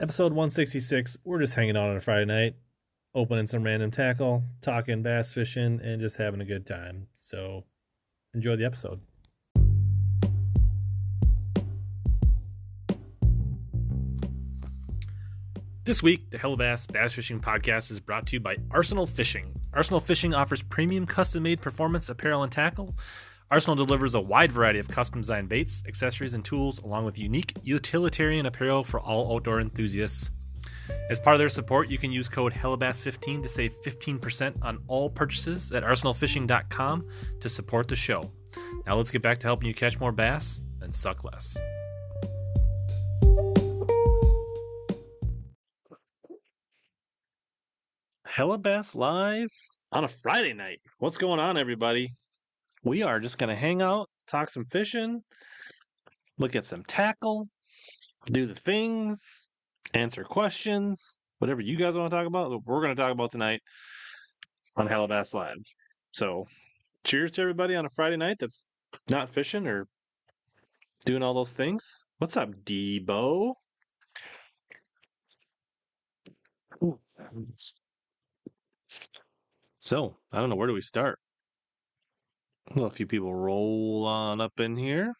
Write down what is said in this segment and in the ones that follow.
Episode 166. We're just hanging out on a Friday night, opening some random tackle, talking bass fishing, and just having a good time. So enjoy the episode. This week, the Hellabass Bass Fishing Podcast is brought to you by Arsenal Fishing. Arsenal Fishing offers premium custom made performance apparel and tackle. Arsenal delivers a wide variety of custom designed baits, accessories, and tools, along with unique utilitarian apparel for all outdoor enthusiasts. As part of their support, you can use code HELLABASS15 to save 15% on all purchases at arsenalfishing.com to support the show. Now let's get back to helping you catch more bass and suck less. Hellabass Live on a Friday night. What's going on, everybody? We are just going to hang out, talk some fishing, look at some tackle, do the things, answer questions, whatever you guys want to talk about. We're going to talk about tonight on Hellabass Live. So, cheers to everybody on a Friday night that's not fishing or doing all those things. What's up, Debo? So, I don't know, where do we start? Well, a few people roll on up in here.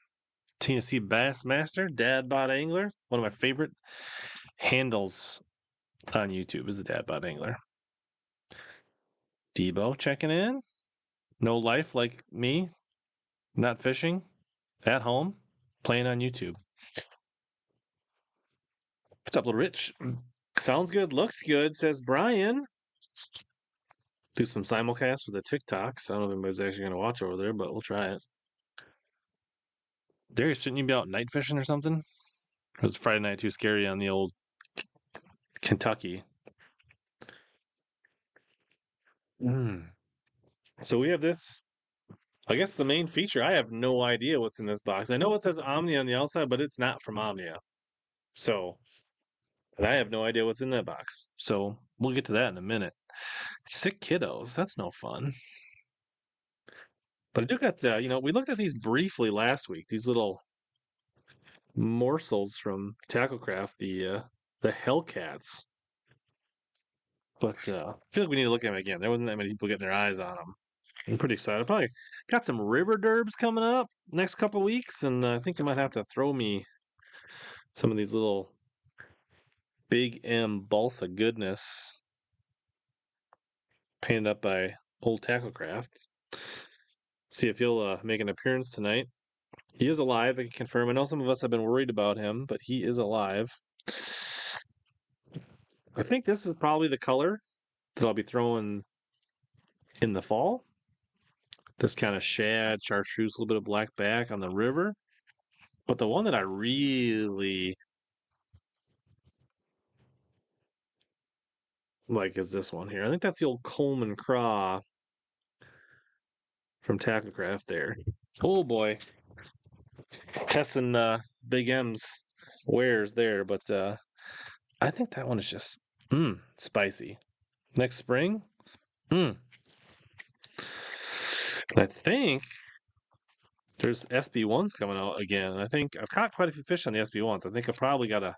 Tennessee Bassmaster, Dad Bod Angler, one of my favorite handles on YouTube is the Dad Bod Angler. Debo checking in. No life like me, not fishing, at home, playing on YouTube. What's up, little Rich? Sounds good, looks good, says Brian do some simulcast with the TikToks. I don't know if anybody's actually going to watch over there, but we'll try it. Darius, shouldn't you be out night fishing or something? It was Friday night too scary on the old Kentucky. Mm. So we have this. I guess the main feature. I have no idea what's in this box. I know it says Omnia on the outside, but it's not from Omnia. So, and I have no idea what's in that box. So we'll get to that in a minute. Sick kiddos. That's no fun. But I do got, uh, you know, we looked at these briefly last week. These little morsels from Tacklecraft, the uh, the Hellcats. But uh, I feel like we need to look at them again. There wasn't that many people getting their eyes on them. I'm pretty excited. Probably got some river derbs coming up next couple weeks, and uh, I think they might have to throw me some of these little big M balsa goodness painted up by Old Tacklecraft. See if he'll uh, make an appearance tonight. He is alive, I can confirm. I know some of us have been worried about him, but he is alive. I think this is probably the color that I'll be throwing in the fall. This kind of shad, chartreuse, a little bit of black back on the river. But the one that I really like is this one here. I think that's the old Coleman Craw from Tacklecraft there. Oh boy. Testing uh, Big M's wares there, but uh, I think that one is just mm, spicy. Next spring, mm. I think there's SB1s coming out again. I think I've caught quite a few fish on the SB1s. I think I probably got to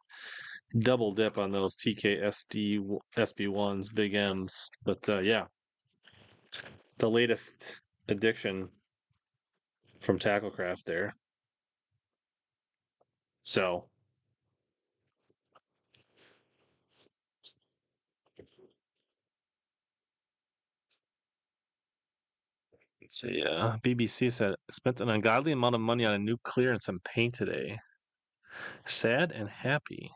double dip on those TKSD SB1s, Big M's. But uh, yeah, the latest addiction from Tacklecraft there. So let's see. Uh, BBC said spent an ungodly amount of money on a new clear and some paint today. Sad and happy.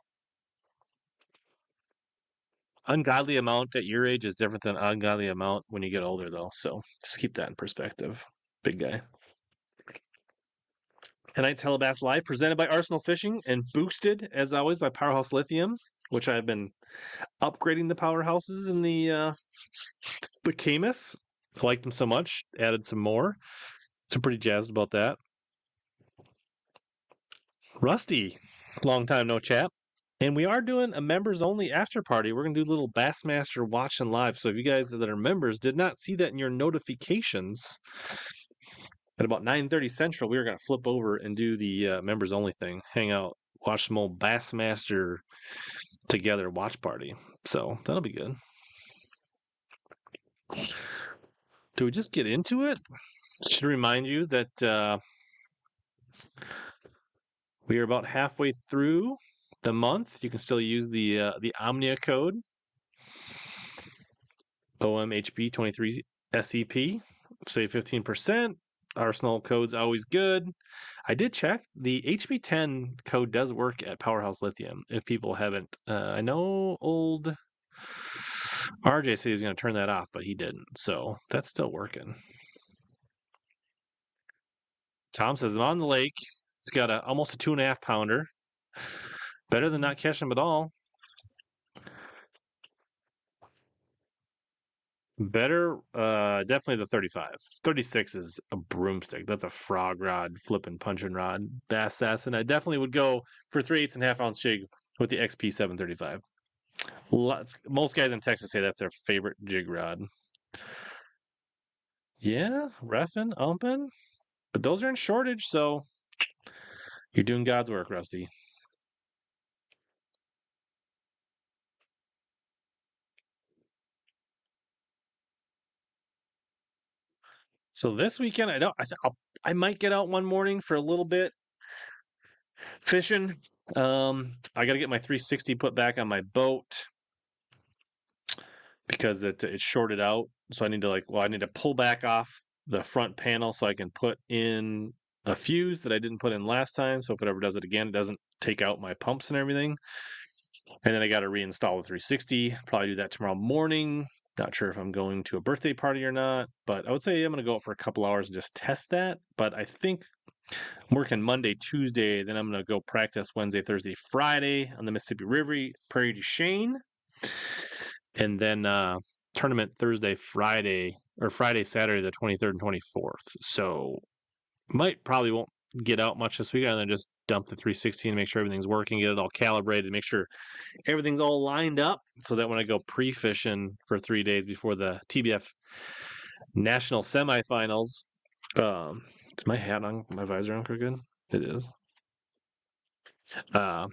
Ungodly amount at your age is different than ungodly amount when you get older, though. So just keep that in perspective, big guy. Tonight's Hellabass Live, presented by Arsenal Fishing and boosted, as always, by Powerhouse Lithium, which I've been upgrading the powerhouses in the uh, the Camus. I liked them so much, added some more. So pretty jazzed about that. Rusty, long time no chat. And we are doing a members only after party. We're going to do a little Bassmaster watch and live. So if you guys that are members did not see that in your notifications, at about 9:30 Central, we were going to flip over and do the uh, members only thing, hang out watch some old Bassmaster together watch party. So that'll be good. Do we just get into it? Should remind you that uh, we are about halfway through the month. You can still use the uh, the Omnia code OMHB23 SEP. Save 15%. Arsenal code's always good. I did check. The HB10 code does work at Powerhouse Lithium if people haven't. Uh, I know old RJ said he was going to turn that off, but he didn't. So that's still working. Tom says, I'm on the lake. It's got a almost a two and a half pounder. Better than not catching them at all. Better, uh, definitely the 35. 36 is a broomstick. That's a frog rod, flipping punching rod, bass assassin. I definitely would go for three eighths and a half ounce jig with the XP 735. Lots, most guys in Texas say that's their favorite jig rod. Yeah, reffing, umping, but those are in shortage, so you're doing God's work, Rusty. So this weekend, I don't. I th- I might get out one morning for a little bit fishing. Um, I got to get my 360 put back on my boat because it it's shorted out. So I need to like, well, I need to pull back off the front panel so I can put in a fuse that I didn't put in last time. So if it ever does it again, it doesn't take out my pumps and everything. And then I got to reinstall the 360. Probably do that tomorrow morning. Not sure if I'm going to a birthday party or not, but I would say I'm going to go out for a couple hours and just test that. But I think I'm working Monday, Tuesday, then I'm going to go practice Wednesday, Thursday, Friday on the Mississippi River, Prairie du Chien. And then uh, tournament Thursday, Friday, or Friday, Saturday, the 23rd and 24th. So might probably won't get out much this weekend and then just dump the 360 and make sure everything's working, get it all calibrated, make sure everything's all lined up so that when I go pre fishing for three days before the TBF national semifinals, um, is my hat on, my visor on crooked? It is. Uh,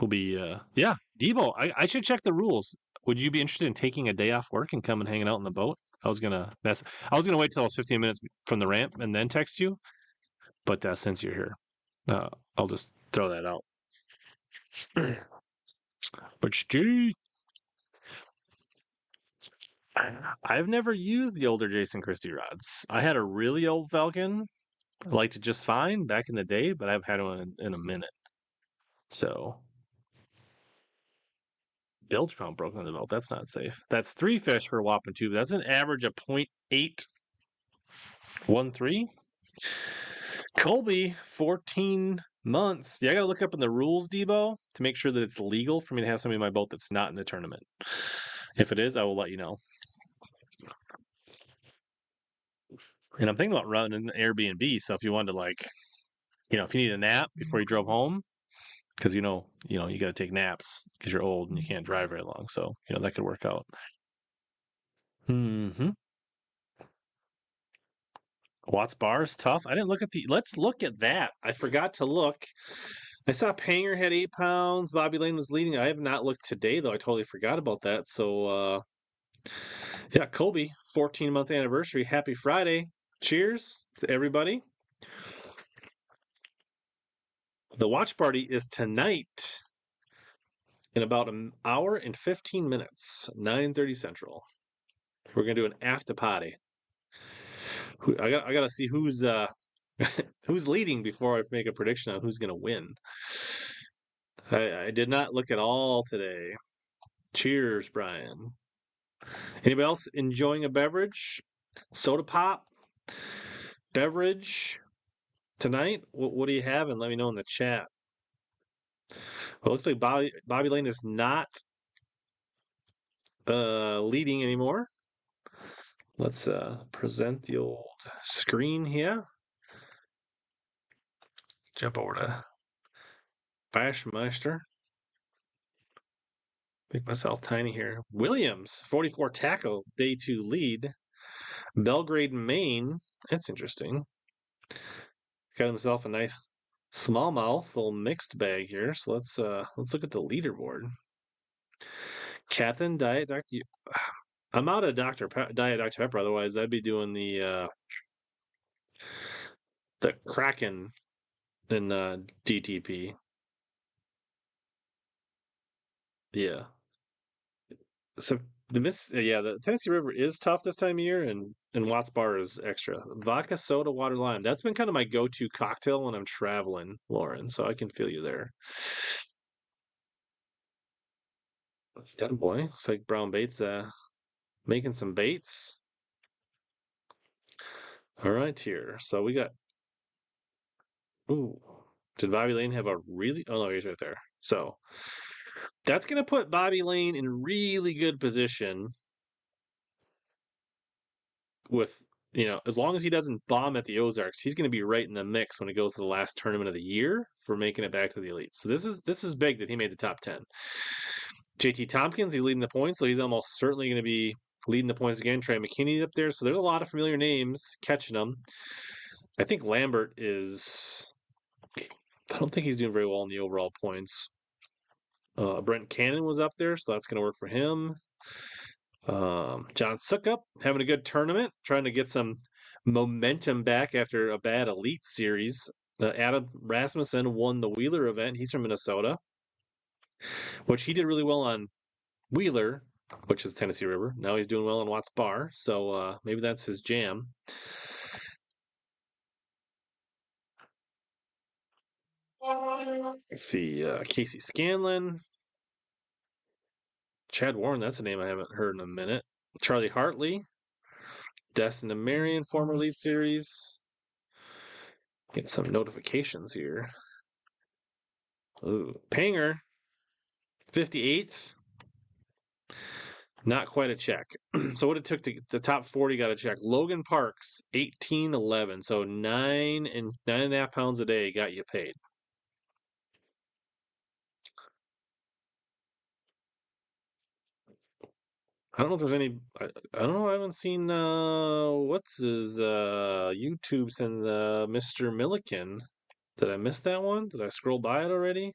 will be, uh, yeah, Debo, I, I should check the rules. Would you be interested in taking a day off work and coming hanging out in the boat? I was gonna mess. I was gonna wait till I was 15 minutes from the ramp and then text you, but uh, since you're here, uh, I'll just throw that out. but gee, I've never used the older Jason Christie rods. I had a really old Falcon, I liked it just fine back in the day, but I've had one in, in a minute. So bilge pump broken in the belt. That's not safe. That's three fish for a whopping two. That's an average of 0.813. Colby, 14 months. Yeah, I got to look up in the rules, Debo, to make sure that it's legal for me to have somebody in my boat that's not in the tournament. If it is, I will let you know. And I'm thinking about running an Airbnb. So if you wanted to, like, you know, if you need a nap before you drove home, because you know, you know, you got to take naps because you're old and you can't drive very long. So you know that could work out. Hmm. Watts bar is tough. I didn't look at the. Let's look at that. I forgot to look. I saw Panger had eight pounds. Bobby Lane was leading. I have not looked today though. I totally forgot about that. So uh yeah, Colby, 14 month anniversary. Happy Friday. Cheers to everybody. The watch party is tonight in about an hour and 15 minutes, 9:30 Central. We're gonna do an after party. I got I got to see who's uh who's leading before I make a prediction on who's gonna win. I, I did not look at all today. Cheers, Brian. Anybody else enjoying a beverage? Soda pop? Beverage? tonight? What, what, do you have? And let me know in the chat. Well, it looks like Bobby Bobby Lane is not uh, leading anymore. Let's uh, present the old screen here. Jump over to Bassmaster. Make myself tiny here. Williams, 44 tackle, day two lead. Belgrade, Maine. That's interesting got himself a nice smallmouth, little mixed bag here. So let's uh let's look at the leaderboard. Captain Diet Dr. I'm out of Dr. Pe- Diet Dr. Pepper. Otherwise, I'd be doing the uh the Kraken in uh, DTP. Yeah. So the miss, yeah, the Tennessee River is tough this time of year, and and Watts Bar is extra. Vodka, soda, water, lime. That's been kind of my go-to cocktail when I'm traveling, Lauren. So I can feel you there. That boy looks like Brown Baits uh making some baits. All right, here. So we got. Ooh, did Bobby Lane have a really? Oh no, he's right there. So that's going to put Bobby Lane in really good position with you know as long as he doesn't bomb at the Ozarks, he's going to be right in the mix when it goes to the last tournament of the year for making it back to the elite. So this is this is big that he made the top ten. JT Tompkins, he's leading the points, so he's almost certainly going to be leading the points again. Trey McKinney up there, so there's a lot of familiar names catching them. I think Lambert is. I don't think he's doing very well in the overall points. Uh, Brent Cannon was up there, so that's going to work for him. Um, John Suckup having a good tournament, trying to get some momentum back after a bad elite series. Uh, Adam Rasmussen won the Wheeler event. He's from Minnesota, which he did really well on Wheeler, which is Tennessee River. Now he's doing well in Watts Bar, so uh, maybe that's his jam. Let's see, uh, Casey Scanlon, Chad Warren. That's a name I haven't heard in a minute. Charlie Hartley, Destin DeMarion, former Elite Series. Get some notifications here. Ooh, Panger, 58th. Not quite a check. so what it took to the top 40 got a check. Logan Parks, 1811. So nine and nine and a half pounds a day got you paid. I don't know if there's any. I, I don't know. I haven't seen uh, what's his uh, YouTube since uh, Mr. Milliken. Did I miss that one? Did I scroll by it already?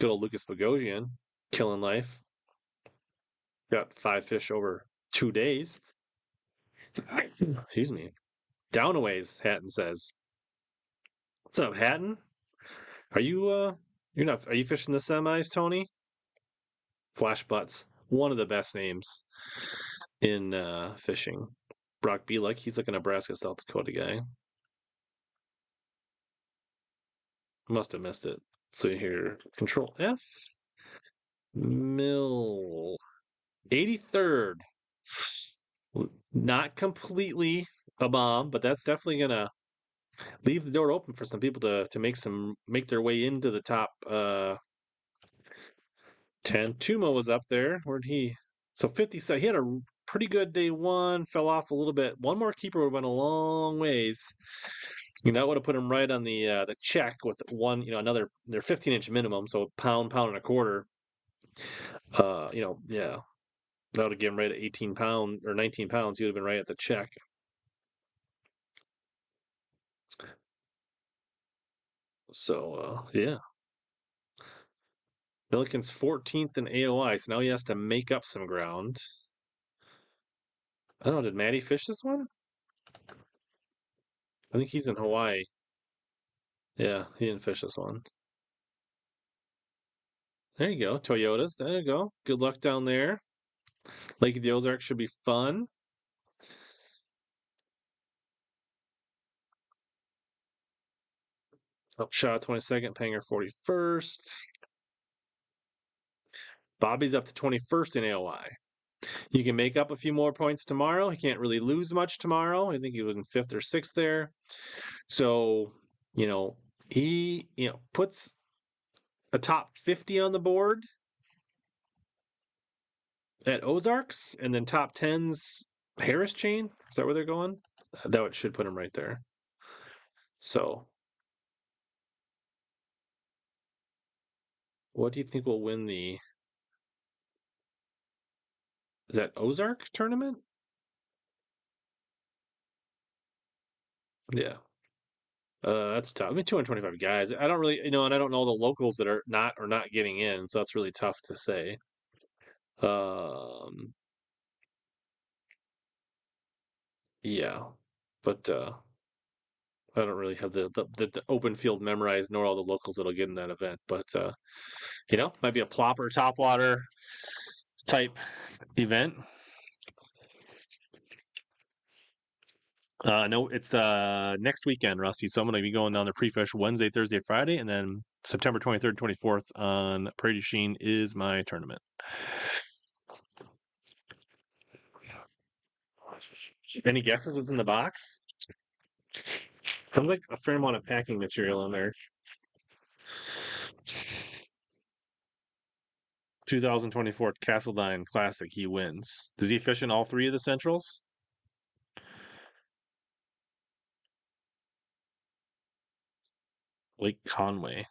Good old Lucas Bogosian, killing life. Got five fish over two days. Excuse me. Downaways, Hatton says. What's up, Hatton? Are you uh you're not are you fishing the semis, Tony? Flash Butts. One of the best names in uh fishing. Brock Bielek, he's like a Nebraska, South Dakota guy. Must have missed it. So here, control F. Mill. 83rd. Not completely a bomb, but that's definitely gonna leave the door open for some people to to make some make their way into the top uh 10 Tuma was up there where'd he so 50 so he had a pretty good day one fell off a little bit one more keeper would have went a long ways you that would have put him right on the uh the check with one you know another they're 15 inch minimum so pound pound and a quarter uh you know yeah that would have given right at 18 pound or 19 pounds he would have been right at the check So uh, yeah. Milliken's 14th in AOY, so now he has to make up some ground. I don't know, did Maddie fish this one? I think he's in Hawaii. Yeah, he didn't fish this one. There you go, Toyotas. There you go. Good luck down there. Lake of the Ozarks should be fun. Shaw 22nd, Panger 41st. Bobby's up to 21st in AOY. You can make up a few more points tomorrow. He can't really lose much tomorrow. I think he was in fifth or sixth there. So, you know, he, you know, puts a top 50 on the board at Ozarks and then top 10's Harris chain. Is that where they're going? Uh, that should put him right there. So What do you think will win the? Is that Ozark tournament? Yeah. Uh, that's tough. I mean, 225 guys. I don't really, you know, and I don't know the locals that are not or not getting in, so that's really tough to say. Um, yeah, but uh, I don't really have the, the, the open field memorized, nor all the locals that'll get in that event. But uh, you know, might be a plopper, top water, type event. Uh, no, it's uh next weekend, Rusty. So I'm going to be going down to pre-fish Wednesday, Thursday, Friday, and then September 23rd, 24th on Prairie Chien is my tournament. Any guesses what's in the box? Sounds like a fair amount of packing material in there. 2024 Castledine Classic, he wins. Does he fish in all three of the Centrals? Lake Conway.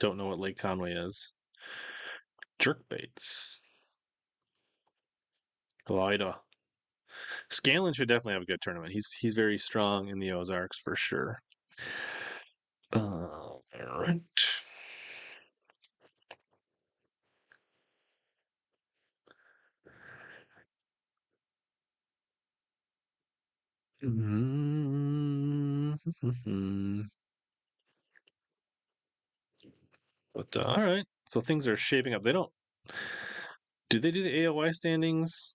Don't know what Lake Conway is. Jerkbaits. Glida. Scanlon should definitely have a good tournament. He's he's very strong in the Ozarks for sure. Uh, all right. Mm-hmm. But uh, all right, so things are shaping up. They don't. Do they do the AOY standings?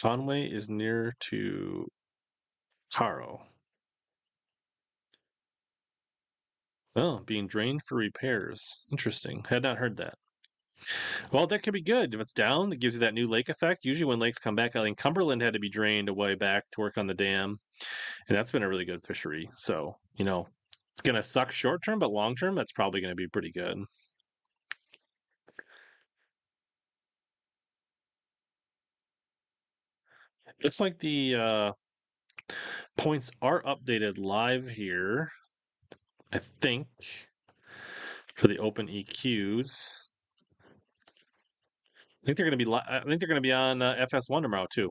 Conway is near to Caro. Oh, being drained for repairs. Interesting. Had not heard that. Well, that could be good. If it's down, it gives you that new lake effect. Usually, when lakes come back, I think Cumberland had to be drained away back to work on the dam, and that's been a really good fishery. So, you know, it's going to suck short term, but long term, that's probably going to be pretty good. Looks like the uh, points are updated live here. I think for the open EQs. I think they're going to be. Li- I think they're going to be on uh, FS1 tomorrow too.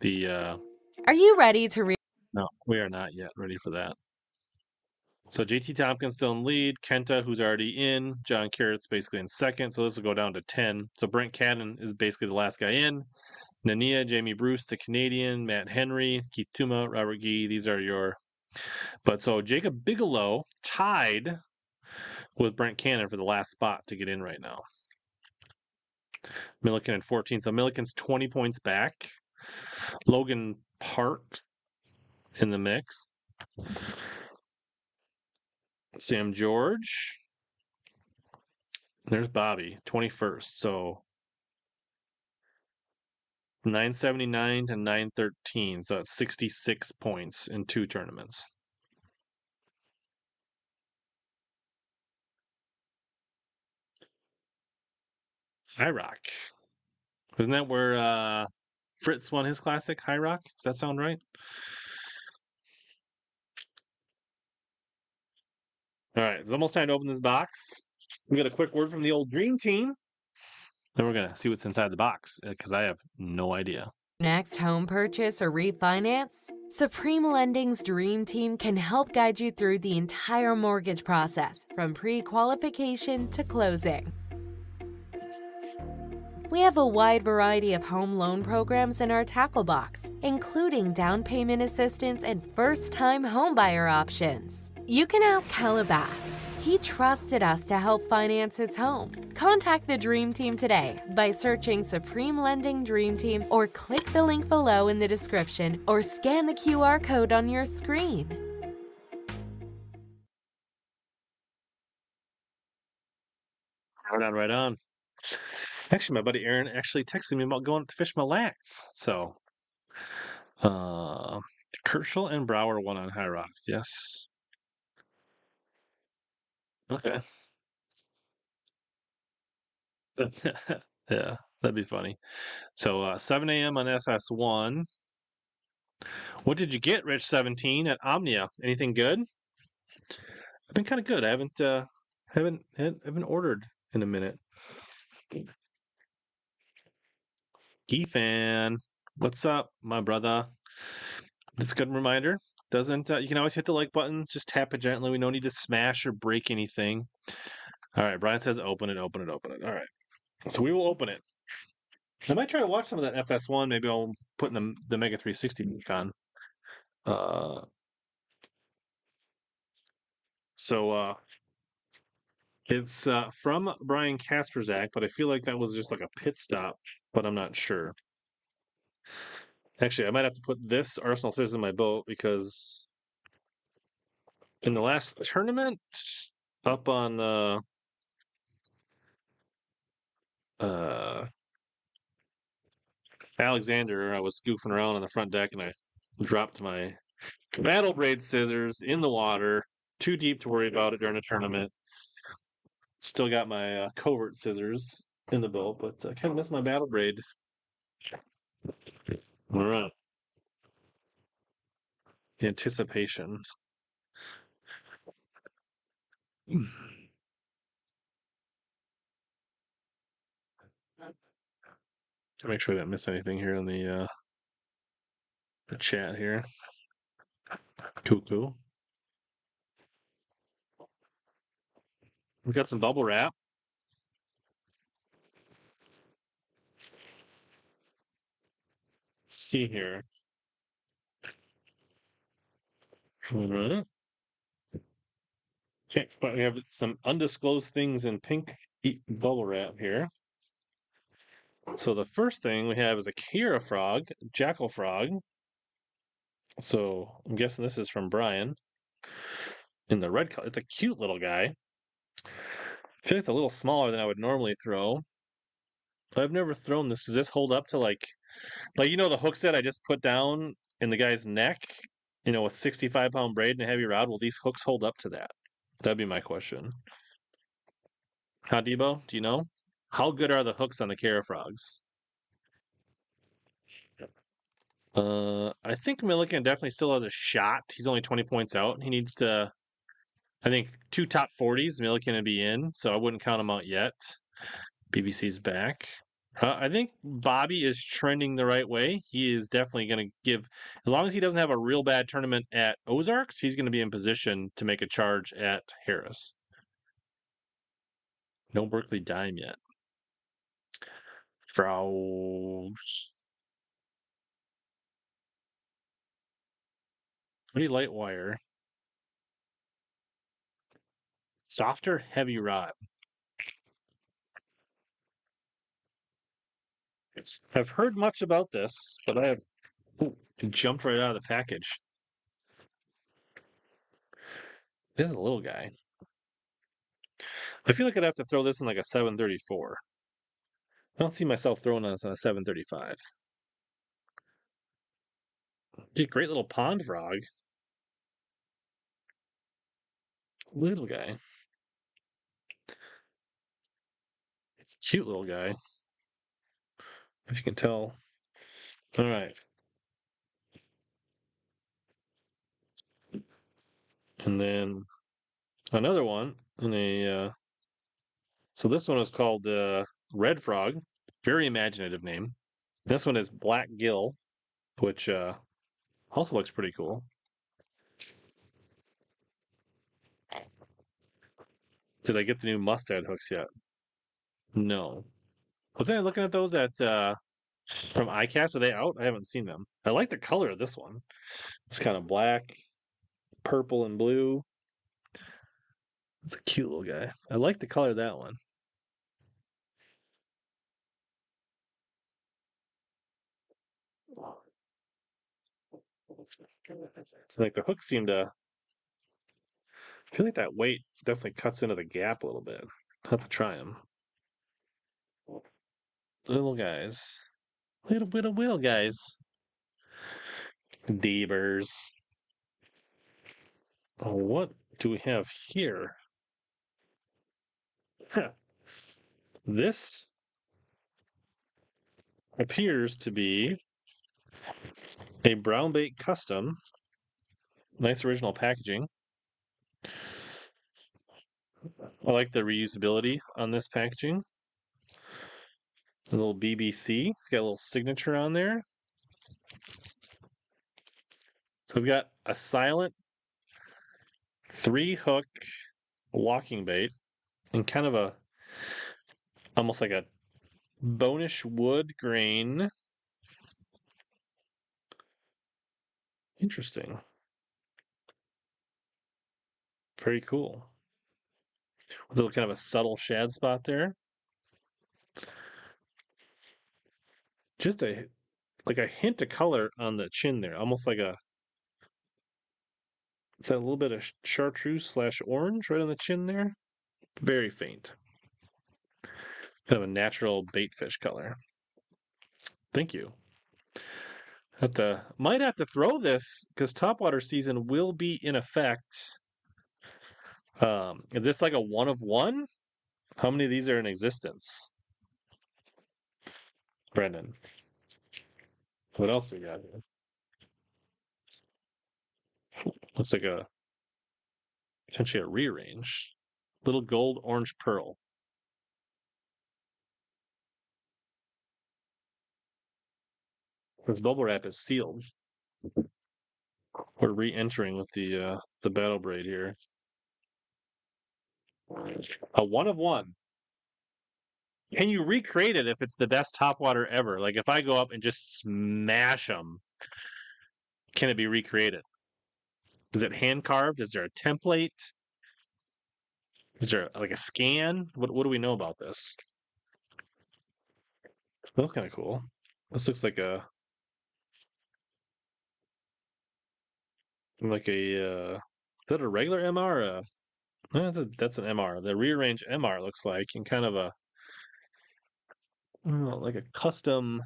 The. Uh, Are you ready to read? no, we are not yet ready for that. So JT Tompkins still in lead. Kenta, who's already in. John Carrott's basically in second. So this will go down to 10. So Brent Cannon is basically the last guy in. Nania, Jamie Bruce, the Canadian, Matt Henry, Keith Tuma, Robert Gee. These are your. But so Jacob Bigelow tied with Brent Cannon for the last spot to get in right now. Milliken at 14. So Milliken's 20 points back. Logan Park in the mix. Sam George. There's Bobby, 21st. So 979 to 913. So that's 66 points in two tournaments. High Rock. Isn't that where uh, Fritz won his classic, High Rock? Does that sound right? All right, it's almost time to open this box. We got a quick word from the old dream team. Then we're gonna see what's inside the box because I have no idea. Next home purchase or refinance? Supreme Lending's Dream Team can help guide you through the entire mortgage process from pre qualification to closing. We have a wide variety of home loan programs in our tackle box, including down payment assistance and first time homebuyer options. You can ask Hellabass. He trusted us to help finance his home. Contact the Dream Team today by searching Supreme Lending Dream Team or click the link below in the description or scan the QR code on your screen. Right on, right on. Actually, my buddy Aaron actually texted me about going to fish Mille Lacs. So, uh, Kershaw and Brower won on High Rocks. Yes. Okay. yeah, that'd be funny. So, uh, 7 a.m. on FS1. What did you get, Rich 17 at Omnia? Anything good? I've been kind of good. I haven't uh haven't haven't ordered in a minute. Key fan, what's up, my brother? It's a good reminder. Doesn't uh, you can always hit the like button? Just tap it gently. We don't need to smash or break anything. All right, Brian says open it, open it, open it. All right, so we will open it. I might try to watch some of that FS1. Maybe I'll put in the the Mega 360 on. Uh, so uh, it's uh, from Brian Kasperzak, but I feel like that was just like a pit stop, but I'm not sure. Actually, I might have to put this Arsenal Scissors in my boat because in the last tournament up on uh uh Alexander, I was goofing around on the front deck and I dropped my battle braid scissors in the water, too deep to worry about it during a tournament. Still got my uh, covert scissors in the boat, but I kind of missed my battle braid. All right. The anticipation. Make sure I didn't miss anything here in the uh, the chat here. Cool, cool. We got some bubble wrap. See here. Alright. Okay, but we have some undisclosed things in pink bubble wrap here. So the first thing we have is a Kaera frog, Jackall frog. So I'm guessing this is from Brian. In the red color, it's a cute little guy. I feel like it's a little smaller than I would normally throw. I've never thrown this. Does this hold up to like, like you know the hook that I just put down in the guy's neck? You know, with 65 pound braid and a heavy rod. Will these hooks hold up to that? That'd be my question. How Debo? Do you know? How good are the hooks on the Kaera frogs? Uh, I think Milliken definitely still has a shot. He's only 20 points out. He needs to, I think, two top 40s. Milliken would be in, so I wouldn't count him out yet. BBC's back. Uh, I think Bobby is trending the right way. He is definitely going to give, as long as he doesn't have a real bad tournament at Ozarks, he's going to be in position to make a charge at Harris. No Berkley Dime yet. Frows. Pretty light wire. Softer, heavy rod. I've heard much about this, but I have ooh, jumped right out of the package. This is a little guy. I feel like I'd have to throw this in like a 734. I don't see myself throwing this on a 735. Be a great little pond frog. Little guy. It's a cute little guy. If you can tell. All right. And then another one in a. Uh, so this one is called uh, Red Frog. Very imaginative name. This one is Black Gill, which uh, also looks pretty cool. Did I get the new Mustad hooks yet? No. Was I looking at those at uh, from iCast? Are they out? I haven't seen them. I like the color of this one. It's kind of black, purple, and blue. It's a cute little guy. I like the color of that one. It's like the hooks seem to. I feel like that weight definitely cuts into the gap a little bit. I'll have to try them. Little guys. Little of will guys. Deebers. Oh, what do we have here? Huh. This appears to be a brown bait custom. Nice original packaging. I like the reusability on this packaging. A little BBC. It's got a little signature on there. So we've got a silent three hook walking bait and kind of a almost like a bonish wood grain. Interesting. Very cool. A little kind of a subtle shad spot there. Just a like a hint of color on the chin there, almost like a is that little bit of chartreuse slash orange right on the chin there? Very faint. Kind of a natural bait fish color. Thank you. Have to, might have to throw this because topwater season will be in effect. Um, is this like a one of one? How many of these are in existence? Brendan. What else we got here? Looks like a potentially a rearrange. Little gold orange pearl. This bubble wrap is sealed. We're re-entering with the uh, the battle braid here. A one of one. Can you recreate it if it's the best top water ever? Like if I go up and just smash them, can it be recreated? Is it hand carved? Is there a template? Is there like a scan? What what do we know about this? That's kind of cool. This looks like a like a uh, is that a regular MR? That's an MR. The rearrange MR looks like, and kind of a know, like a custom.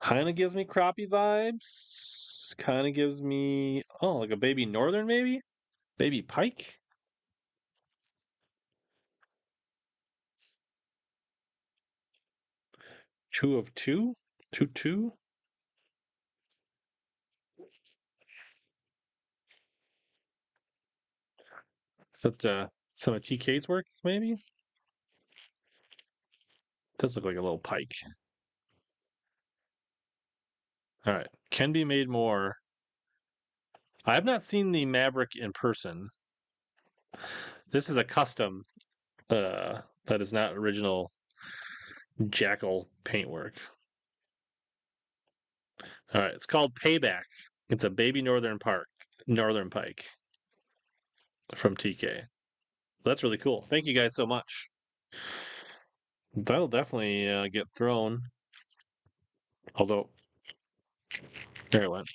Kind of gives me crappie vibes. Kind of gives me oh, like a baby northern maybe, baby pike. Two of two, two two. Is that uh, some of TK's work, maybe? Does look like a little pike. All right, can be made more. I have not seen the Maverick in person. This is a custom. Uh, that is not original Jackall paintwork. All right, it's called Payback. It's a baby northern park, northern pike from TK. That's really cool. Thank you guys so much. That'll definitely uh, get thrown. Although, there it went.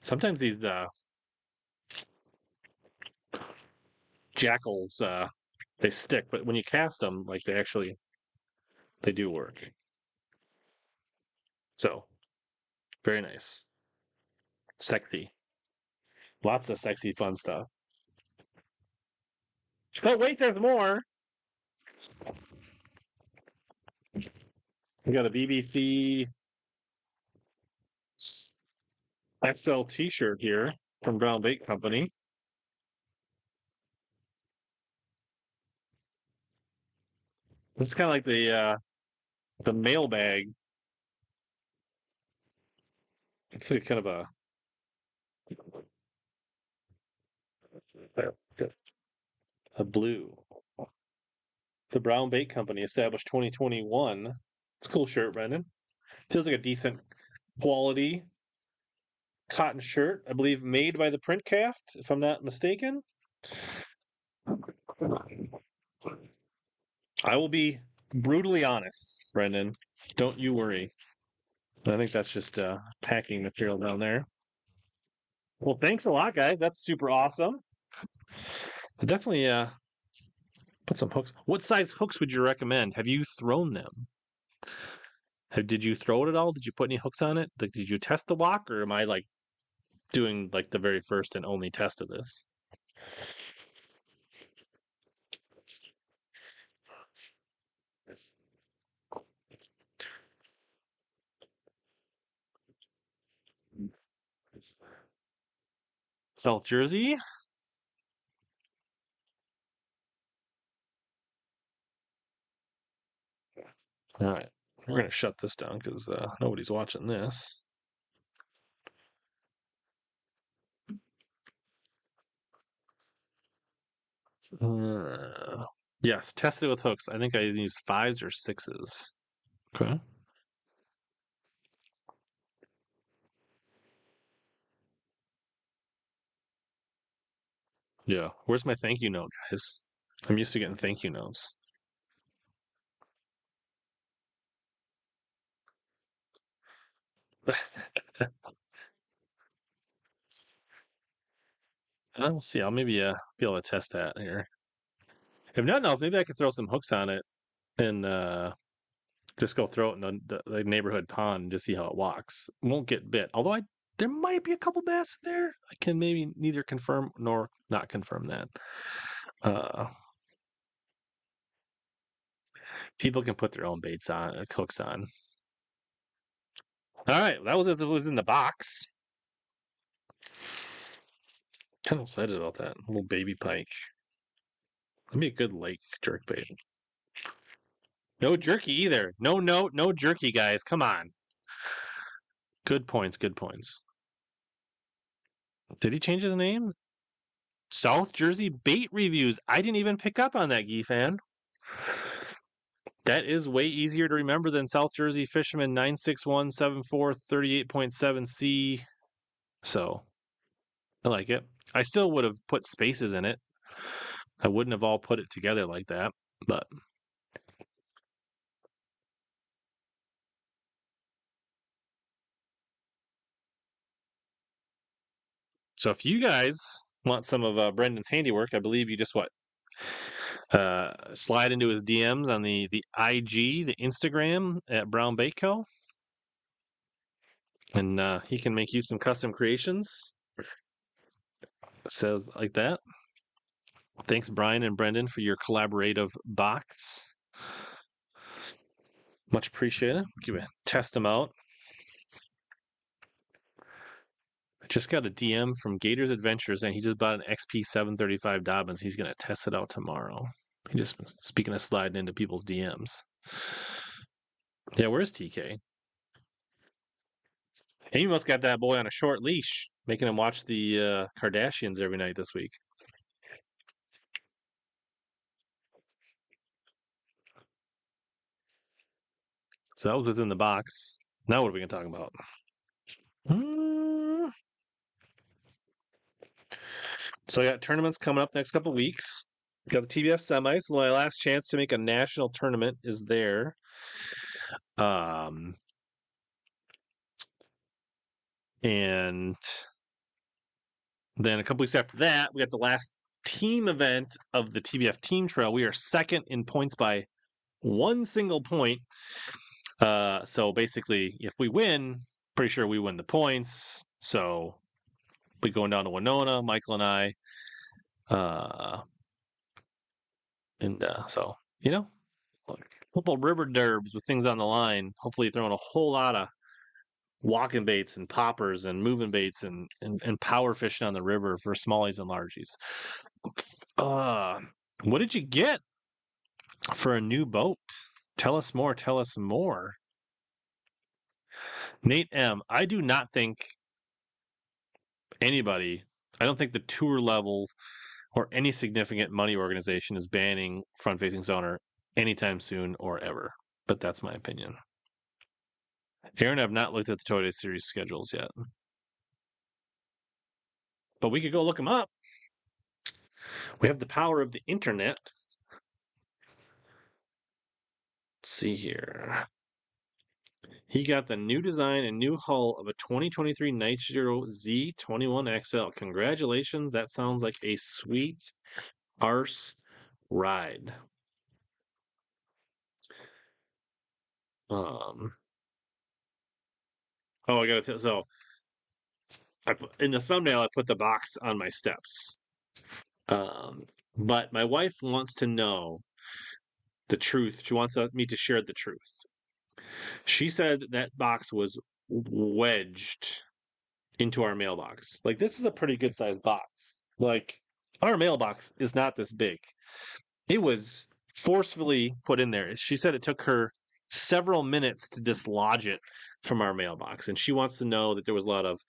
Sometimes these uh, Jackalls uh, they stick, but when you cast them, like they actually they do work. So, very nice, sexy, lots of sexy, fun stuff. But wait, there's more. We got a BBC XL T-shirt here from Brown Bait Company. This is kind of like the uh, the mailbag. It's like kind of a a blue. The Brown Bait Company, established 2021. It's a cool shirt, Brendan. Feels like a decent quality cotton shirt, I believe made by the print Printcraft, if I'm not mistaken. I will be brutally honest, Brendan. Don't you worry. I think that's just uh, packing material down there. Well, thanks a lot, guys. That's super awesome. definitely uh, Put some hooks. What size hooks would you recommend? Have you thrown them? Have, did you throw it at all? Did you put any hooks on it? Like, did you test the lock, or am I like doing like the very first and only test of this? South Jersey. All right. We're going to shut this down because uh, nobody's watching this. Uh, yes, tested with hooks. I think I used fives or sixes. Okay. Yeah. Where's my thank you note, guys? I'm used to getting thank you notes. We'll see. I'll maybe uh, be able to test that here. If nothing else, maybe I could throw some hooks on it and uh, just go throw it in the, the, the neighborhood pond and just see how it walks. Won't get bit. Although I there might be a couple bass there. I can maybe neither confirm nor not confirm that. Uh, people can put their own baits on, uh, hooks on. All right, that was it. Was in the box. Kind of excited about that little baby pike. That'd be a good lake jerk bait. No jerky either. No note, no jerky, guys. Come on. Good points. Good points. Did he change his name? South Jersey Bait Reviews. I didn't even pick up on that, Gee fan. That is way easier to remember than South Jersey Fisherman 9617438.7C. So, I like it. I still would have put spaces in it. I wouldn't have all put it together like that, but So if you guys want some of uh, Brendan's handiwork, I believe you just what uh, slide into his DMs on the the IG, the Instagram at Brown Co. And uh, he can make you some custom creations. Says like that. Thanks, Brian and Brendan, for your collaborative box. Much appreciated. Give it, test them out. I just got a DM from Gators Adventures, and he just bought an XP 735 Dobyns. He's going to test it out tomorrow. He just speaking of sliding into people's DMs. Yeah, where's TK? He must got that boy on a short leash, making him watch the uh, Kardashians every night this week. So that was within the box. Now what are we going to talk about? Hmm. So I got tournaments coming up next couple weeks. Got the TBF semis. My last chance to make a national tournament is there. Um, and then a couple weeks after that, we got the last team event of the TBF Team Trail. We are second in points by one single point. Uh, so basically, if we win, pretty sure we win the points. So we going down to Winona, Michael and I. Uh, and uh, so, you know, a couple river derbs with things on the line. Hopefully, throwing a whole lot of walking baits and poppers and moving baits and, and, and power fishing on the river for smallies and largies. Uh, what did you get for a new boat? Tell us more. Tell us more. Nate M. I do not think anybody, I don't think the tour level or any significant money organization is banning front facing sonar anytime soon or ever. But that's my opinion. Aaron, I've not looked at the Toyota Series schedules yet. But we could go look them up. We have the power of the internet. Let's see here. He got the new design and new hull of a 2023 Nitro Z21XL. Congratulations. That sounds like a sweet arse ride. Um, oh, I got to tell. so I put, in the thumbnail, I put the box on my steps. Um, but my wife wants to know the truth. She wants me to share the truth. She said that box was wedged into our mailbox. Like this is a pretty good sized box. Like our mailbox is not this big. It was forcefully put in there. She said it took her several minutes to dislodge it from our mailbox. And she wants to know that there was a lot of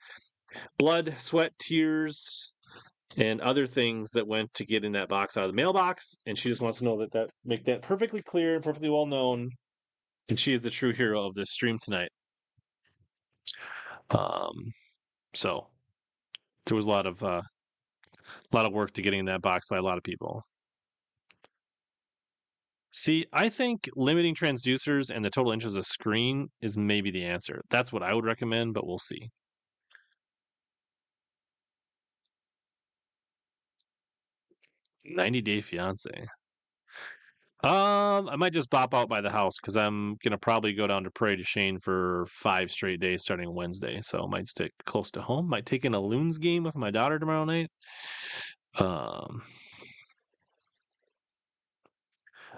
blood, sweat, tears, and other things that went to getting that box out of the mailbox. And she just wants to know that that make that perfectly clear and perfectly well known. And she is the true hero of this stream tonight. Um, so there was a lot of uh, a lot of work to getting in that box by a lot of people. See, I think limiting transducers and the total inches of screen is maybe the answer. That's what I would recommend, but we'll see. Ninety Day Fiance. Um, I might just bop out by the house because I'm gonna probably go down to Prairie du Chien for five straight days starting Wednesday. So I might stick close to home. Might take in a Loons game with my daughter tomorrow night. Um,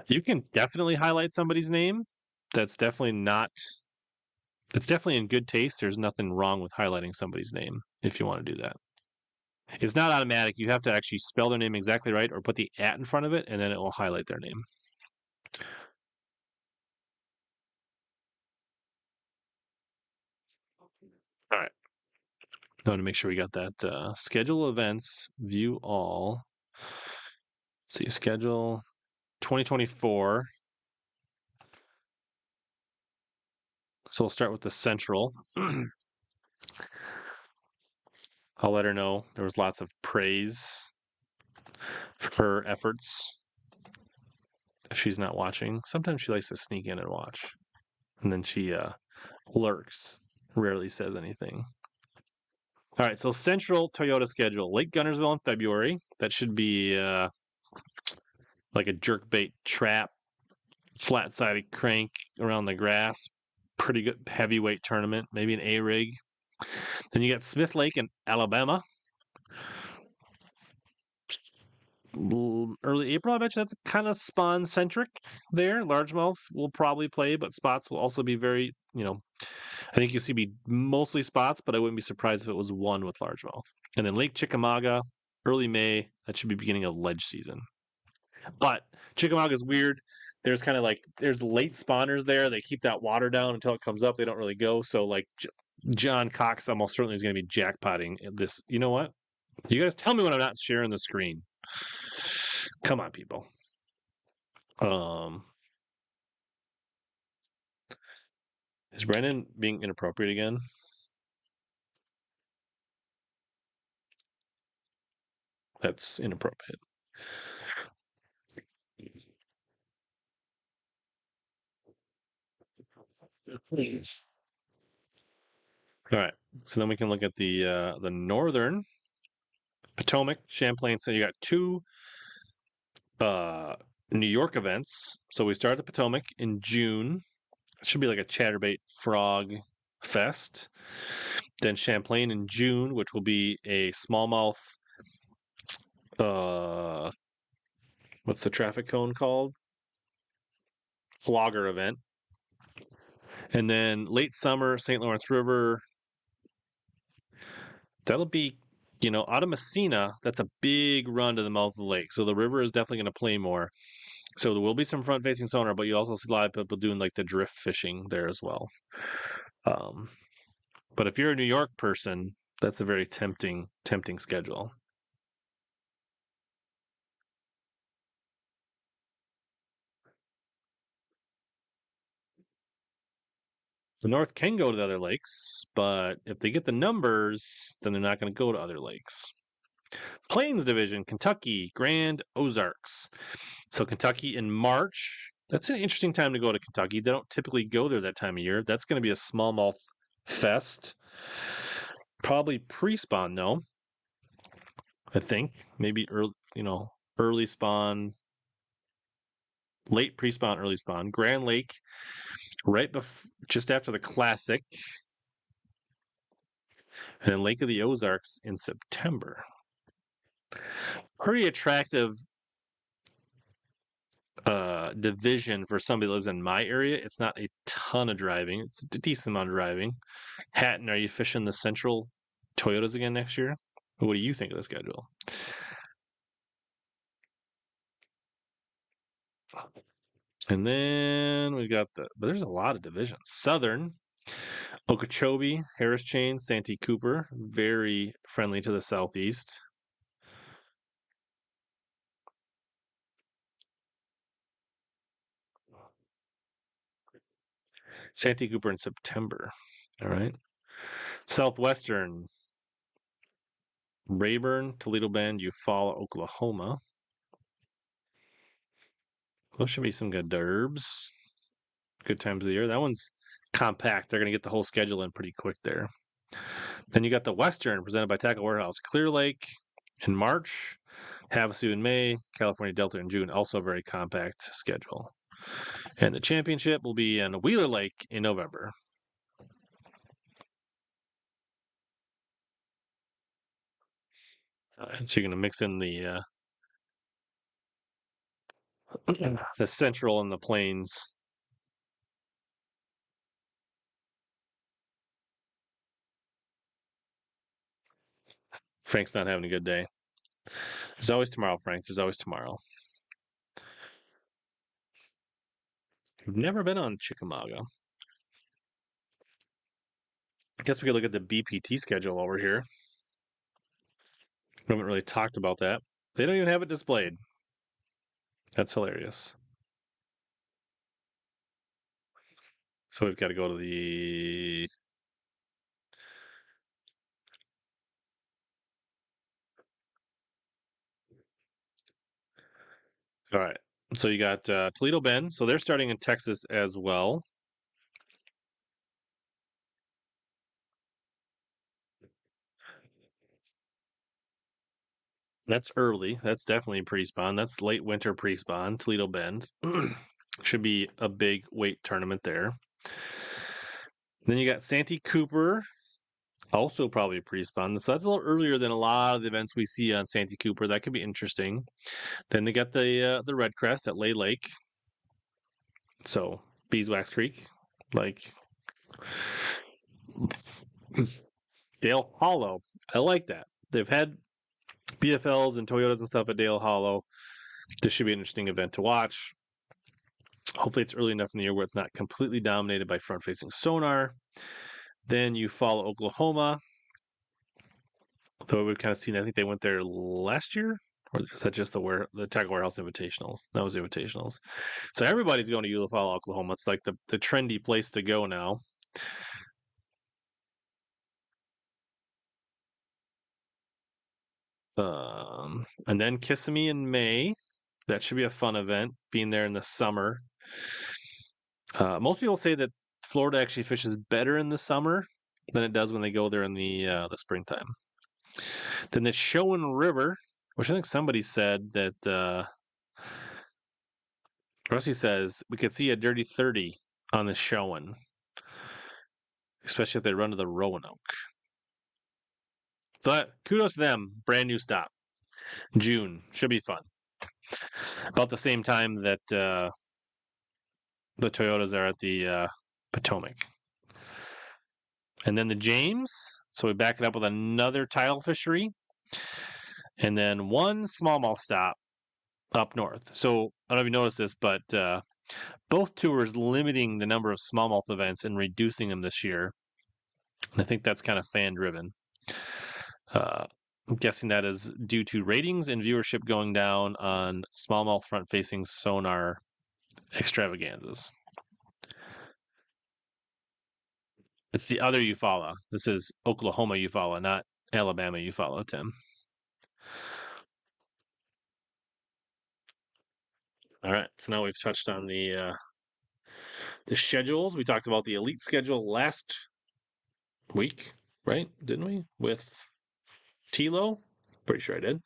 you can definitely highlight somebody's name. That's definitely not. It's definitely in good taste. There's nothing wrong with highlighting somebody's name if you want to do that. It's not automatic. You have to actually spell their name exactly right or put the at in front of it, and then it will highlight their name. All right. I want to make sure we got that uh, schedule events, view all. see schedule 2024. So we'll start with the central. I'll let her know there was lots of praise for her efforts. If she's not watching, sometimes she likes to sneak in and watch, and then she uh, lurks, rarely says anything. All right, so Central Toyota schedule: Lake Guntersville in February. That should be uh, like a jerkbait trap, flat-sided crank around the grass. Pretty good heavyweight tournament, maybe an A rig. Then you got Smith Lake in Alabama. Early April, I bet you that's kind of spawn centric there. Largemouth will probably play, but spots will also be very, you know, I think you'll see be mostly spots, but I wouldn't be surprised if it was one with largemouth. And then Lake Chickamauga, early May, that should be beginning of ledge season. But Chickamauga is weird. There's kind of like there's late spawners there. They keep that water down until it comes up. They don't really go. So like John Cox almost certainly is going to be jackpotting this. You know what? You guys tell me when I'm not sharing the screen. Come on, people. Um, is Brandon being inappropriate again? That's inappropriate. Please. All right. So then we can look at the uh, the northern Potomac, Champlain. So you got two uh, New York events. So we start at Potomac in June. It should be like a chatterbait frog fest. Then Champlain in June, which will be a smallmouth. Uh, what's the traffic cone called? Flogger event. And then late summer, St. Lawrence River, that'll be you know out of Massena. That's a big run to the mouth of the lake, so the river is definitely going to play more. So there will be some front facing sonar, but you also see a lot of people doing like the drift fishing there as well. Um, but if you're a New York person, that's a very tempting tempting schedule. The North can go to the other lakes, but if they get the numbers, then they're not going to go to other lakes. Plains Division, Kentucky, Grand Ozarks. So Kentucky in March. That's an interesting time to go to Kentucky. They don't typically go there that time of year. That's going to be a smallmouth fest. Probably pre-spawn though. I think maybe early, you know, early spawn, late pre-spawn, early spawn. Grand Lake right before, just after the Classic, and then Lake of the Ozarks in September. Pretty attractive uh, division for somebody that lives in my area. It's not a ton of driving. It's a decent amount of driving. Hatton, are you fishing the Central Toyotas again next year? What do you think of the schedule? And then we've got the, but there's a lot of divisions. Southern, Okeechobee, Harris Chain, Santee Cooper, very friendly to the southeast. Santee Cooper in September. All right. Southwestern, Rayburn, Toledo Bend, Eufaula, Oklahoma. Those should be some good derbs. Good times of the year. That one's compact. They're going to get the whole schedule in pretty quick there. Then you got the Western presented by Tackle Warehouse. Clear Lake in March, Havasu in May, California Delta in June. Also a very compact schedule. And the championship will be in Wheeler Lake in November. Uh, so you're going to mix in the uh, the central and the plains. Frank's not having a good day. There's always tomorrow, Frank. There's always tomorrow. You've never been on Chickamauga. I guess we could look at the BPT schedule over here. We haven't really talked about that. They don't even have it displayed. That's hilarious. So we've got to go to the All right. So you got uh, Toledo Bend. So they're starting in Texas as well. That's early. That's definitely a pre-spawn. That's late winter pre-spawn. Toledo Bend should be a big weight tournament there. Then you got Santee Cooper, also probably pre-spawn. So that's a little earlier than a lot of the events we see on Santee Cooper. That could be interesting. Then they got the uh, the Red Crest at Lay Lake. So Beeswax Creek, like Dale Hollow. I like that. They've had BFLs and Toyotas and stuff at Dale Hollow. This should be an interesting event to watch. Hopefully, it's early enough in the year where it's not completely dominated by front facing sonar. Then you follow Oklahoma. Though we've kind of seen, I think they went there last year, or is that just the where the Tackle Warehouse Invitationals? That was Invitationals. So everybody's going to Eufaula, Oklahoma. It's like the the trendy place to go now. Um, and then Kissimmee in May. That should be a fun event. Being there in the summer. Uh, most people say that Florida actually fishes better in the summer than it does when they go there in the uh, the springtime. Then the Chowan River, which I think somebody said that uh, Rusty says we could see a dirty thirty on the Chowan, especially if they run to the Roanoke. So kudos to them. Brand new stop. June should be fun. About the same time that uh, the Toyotas are at the uh, Potomac. And then the James. So we back it up with another tidal fishery. And then one smallmouth stop up north. So I don't know if you noticed this, but uh, both tours limiting the number of smallmouth events and reducing them this year. And I think that's kind of fan driven. Uh, I'm guessing that is due to ratings and viewership going down on smallmouth front facing sonar extravaganzas. It's the other Eufaula. This is Oklahoma Eufaula, not Alabama Eufaula, Tim. All right, so now we've touched on the uh, the schedules. We talked about the elite schedule last week, right? Didn't we? With Tilo? Pretty sure I did.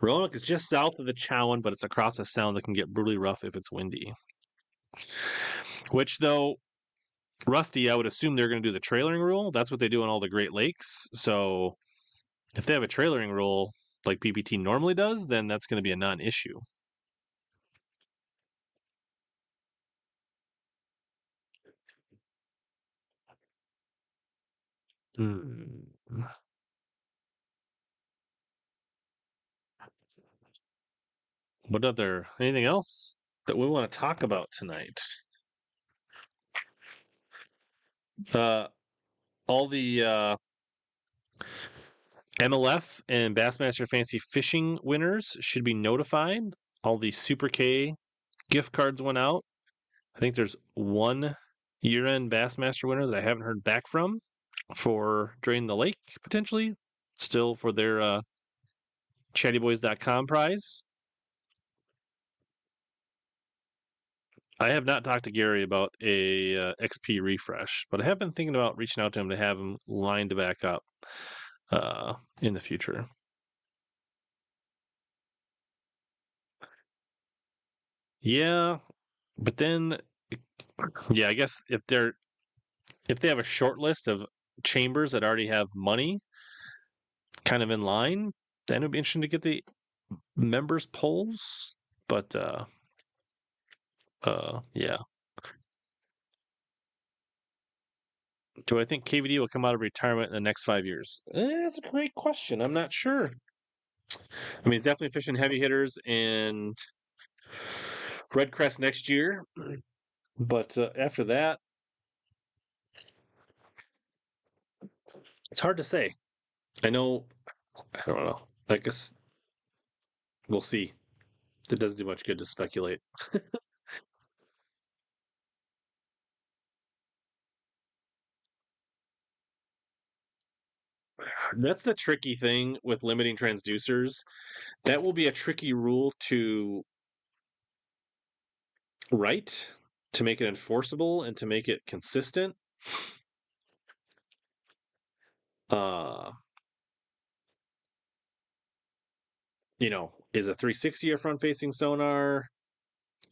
Roanoke is just south of the Chowan, but it's across a sound that can get brutally rough if it's windy. Which, though, Rusty, I would assume they're going to do the trailering rule. That's what they do on all the Great Lakes. So if they have a trailering rule like BPT normally does, then that's going to be a non issue. Hmm. what other anything else that we want to talk about tonight? Uh, all the uh, MLF and Bassmaster Fancy Fishing winners should be notified. All the Super K gift cards went out. I think there's one year-end Bassmaster winner that I haven't heard back from for Drain the Lake potentially, still for their uh, chattyboys.com prize. I have not talked to Gary about a uh, XP refresh, but I have been thinking about reaching out to him to have him lined back up uh, in the future. Yeah, but then, yeah, I guess if they're if they have a short list of chambers that already have money, kind of in line, then it'd be interesting to get the members polls. But uh, uh, yeah. Do I think KVD will come out of retirement in the next five years? Eh, that's a great question. I'm not sure. I mean, he's definitely fishing heavy hitters and Red Crest next year, but uh, after that, it's hard to say. I know. I don't know. I guess we'll see. It doesn't do much good to speculate. That's the tricky thing with limiting transducers. That will be a tricky rule to write, to make it enforceable, and to make it consistent. Uh, you know, is a 360 a front facing sonar?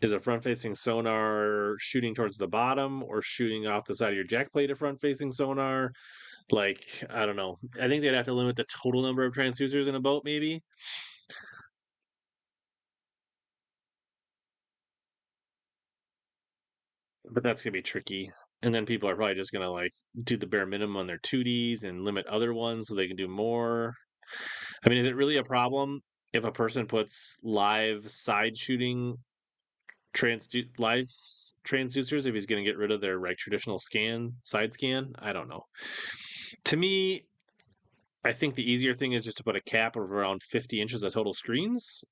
Is a front facing sonar shooting towards the bottom or shooting off the side of your jack plate a front facing sonar? Like, I don't know. I think they'd have to limit the total number of transducers in a boat, maybe. But that's gonna be tricky. And then people are probably just gonna like do the bare minimum on their 2Ds and limit other ones so they can do more. I mean, is it really a problem if a person puts live side shooting transdu- live transducers if he's going to get rid of their like traditional scan side scan? I don't know. To me, I think the easier thing is just to put a cap of around 50 inches of total screens.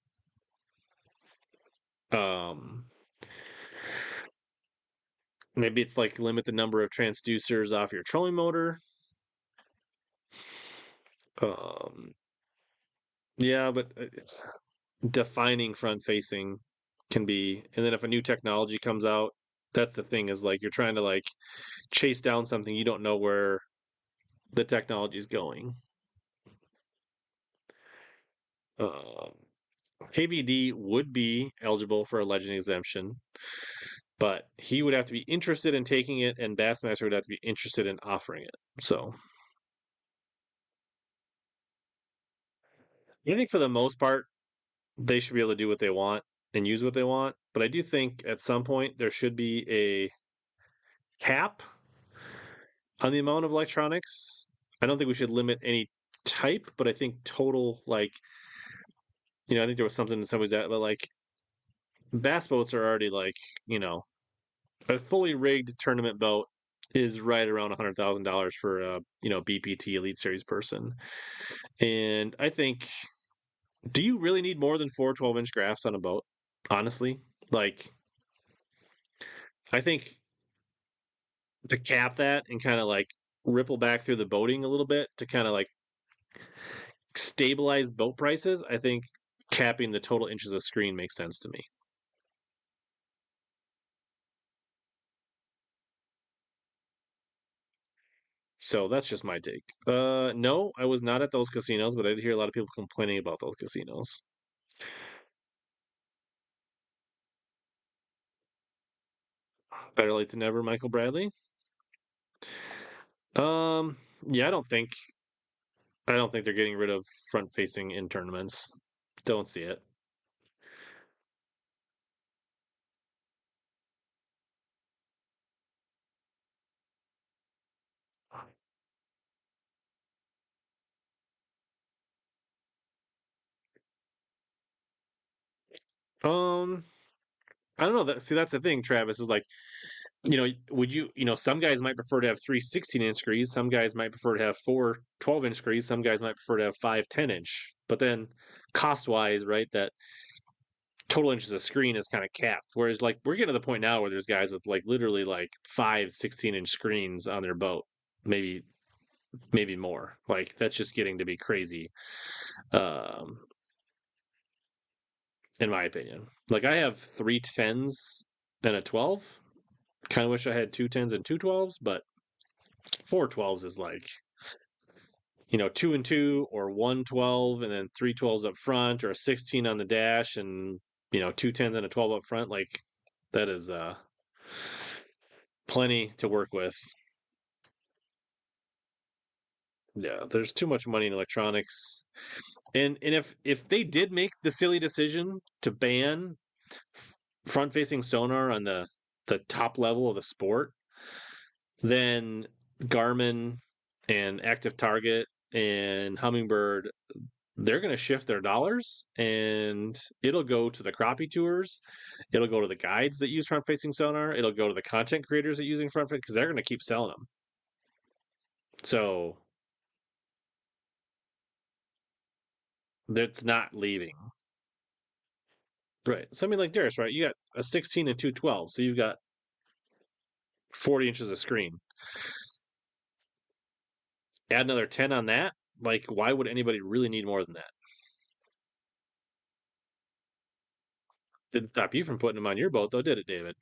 Um, maybe it's like limit the number of transducers off your trolling motor. Um, yeah, but uh, defining front facing can be, and then if a new technology comes out, that's the thing is like you're trying to like chase down something you don't know where the technology is going. Um, KVD would be eligible for a legend exemption, but he would have to be interested in taking it, and Bassmaster would have to be interested in offering it. So, I think for the most part, they should be able to do what they want and use what they want. But I do think at some point there should be a cap on the amount of electronics. I don't think we should limit any type, but I think total like you know, I think there was something in somebody's that but like bass boats are already like, you know, a fully rigged tournament boat is right around a hundred thousand dollars for a you know BPT Elite Series person, and I think, do you really need more than four 12 inch graphs on a boat? Honestly, like, I think to cap that and kind of like ripple back through the boating a little bit to kind of like stabilize boat prices, I think capping the total inches of screen makes sense to me. So that's just my take. Uh, no, I was not at those casinos, but I did hear a lot of people complaining about those casinos. Better late than never, Michael Bradley. Um, yeah, I don't think, I don't think they're getting rid of front facing in tournaments. Don't see it. Um, I don't know. That see, that's the thing, Travis, is like, you know, would you, you know, some guys might prefer to have three 16 inch screens. Some guys might prefer to have four 12 inch screens. Some guys might prefer to have five 10 inch. But then cost wise, right, that total inches of screen is kind of capped. Whereas, like, we're getting to the point now where there's guys with like literally like five 16 inch screens on their boat, maybe, maybe more. Like, that's just getting to be crazy. Um, in my opinion. Like I have three tens and a twelve. Kind of wish I had two tens and two twelves, but four twelves is like, you know, two and two or one twelve and then three twelves up front or a sixteen on the dash and you know two tens and a twelve up front. Like that is uh plenty to work with. Yeah, there's too much money in electronics. And and if if they did make the silly decision to ban front facing sonar on the the top level of the sport, then Garmin and Active Target and Humminbird they're going to shift their dollars and it'll go to the crappie tours. It'll go to the guides that use front facing sonar. It'll go to the content creators that using front facing because they're going to keep selling them so that's not leaving. Right. Something like Darius, right? You got a 16 and 212, so you've got 40 inches of screen. Add another 10 on that. Like, why would anybody really need more than that? Didn't stop you from putting them on your boat, though, did it, David?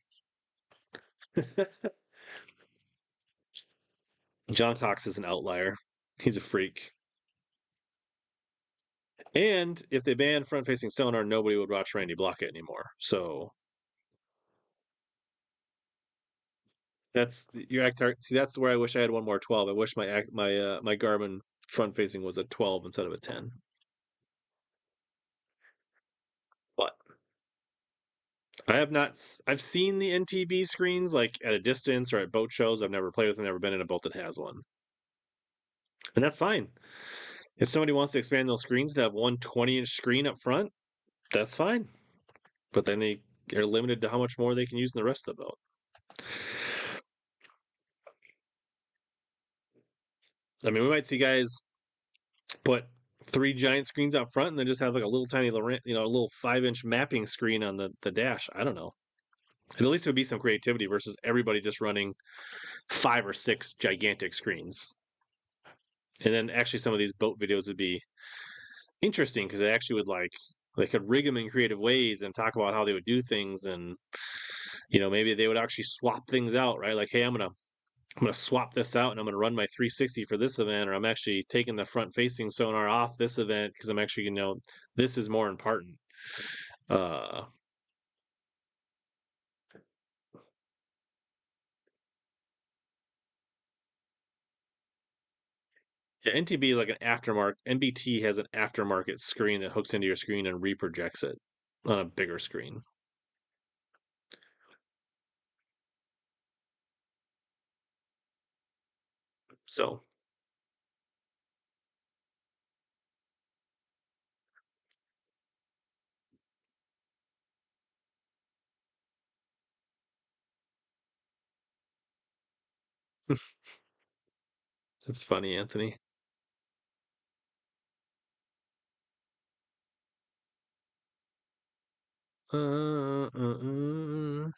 John Cox is an outlier. He's a freak. And if they banned front facing sonar, nobody would watch Randy Blaukat anymore. So that's your act. See, that's where I wish I had one more twelve. I wish my my uh, my Garmin front facing was a twelve instead of a ten. But I have not. I've seen the NTB screens like at a distance or at boat shows. I've never played with them. Never been in a boat that has one, and that's fine. If somebody wants to expand those screens to have one 20 inch screen up front, that's fine. But then they are limited to how much more they can use in the rest of the boat. I mean, we might see guys put three giant screens up front and then just have like a little tiny, you know, a little five inch mapping screen on the, the dash. I don't know. And at least it would be some creativity versus everybody just running five or six gigantic screens and then actually some of these boat videos would be interesting because they actually would like they could rig them in creative ways and talk about how they would do things and you know maybe they would actually swap things out right? Like hey i'm gonna i'm gonna swap this out and i'm gonna run my 360 for this event or i'm actually taking the front facing sonar off this event because i'm actually you know this is more important. Uh Yeah, NTB like an aftermarket. NBT has an aftermarket screen that hooks into your screen and reprojects it on a bigger screen. So That's funny, Anthony. Uh, uh, uh.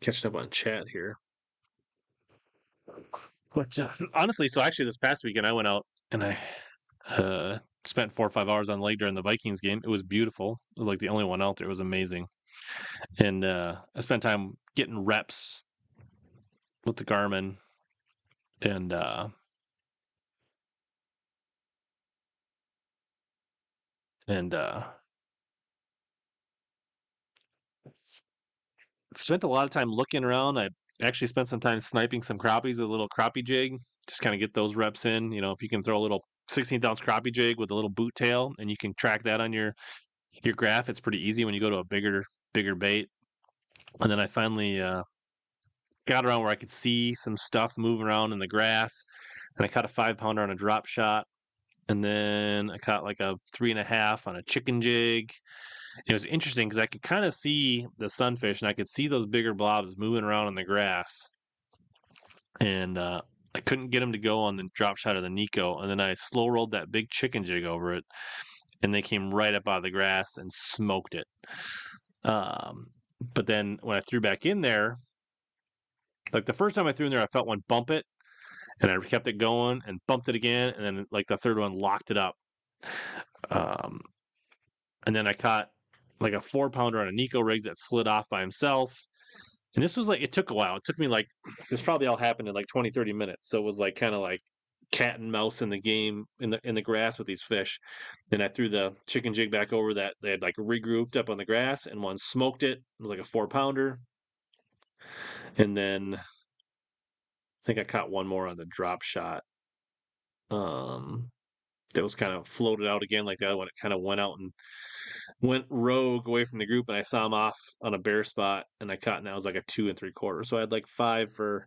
catching up on chat here. But uh, honestly, so actually, this past weekend I went out and I uh, spent four or five hours on lake during the Vikings game. It was beautiful. It was like the only one out there. It was amazing, and uh, I spent time getting reps with the Garmin, and uh, and uh, spent a lot of time looking around. I actually spent some time sniping some crappies with a little crappie jig, just kind of get those reps in. You know, if you can throw a little 16th ounce crappie jig with a little boot tail, and you can track that on your your graph, it's pretty easy when you go to a bigger bigger bait. And then I finally uh, got around where I could see some stuff moving around in the grass, and I caught a five pounder on a drop shot and then I caught like a three and a half on a chicken jig. It was interesting because I could kind of see the sunfish and I could see those bigger blobs moving around in the grass. And uh, I couldn't get them to go on the drop shot of the Neko. And then I slow rolled that big chicken jig over it. And they came right up out of the grass and smoked it. Um, but then when I threw back in there, like the first time I threw in there, I felt one bump it and I kept it going and bumped it again. And then like the third one locked it up. Um, and then I caught like a four pounder on a Neko rig that slid off by himself. And this was like, it took a while. It took me like, this probably all happened in like 20, 30 minutes. So it was like kind of like cat and mouse in the game in the in the grass with these fish. And I threw the chicken jig back over that they had like regrouped up on the grass and one smoked it. It was like a four pounder. And then think I caught one more on the drop shot. Um that was kind of floated out again like the other one. It kind of went out and went rogue away from the group and I saw him off on a bare spot and I caught and that was like a two and three quarter. So I had like five for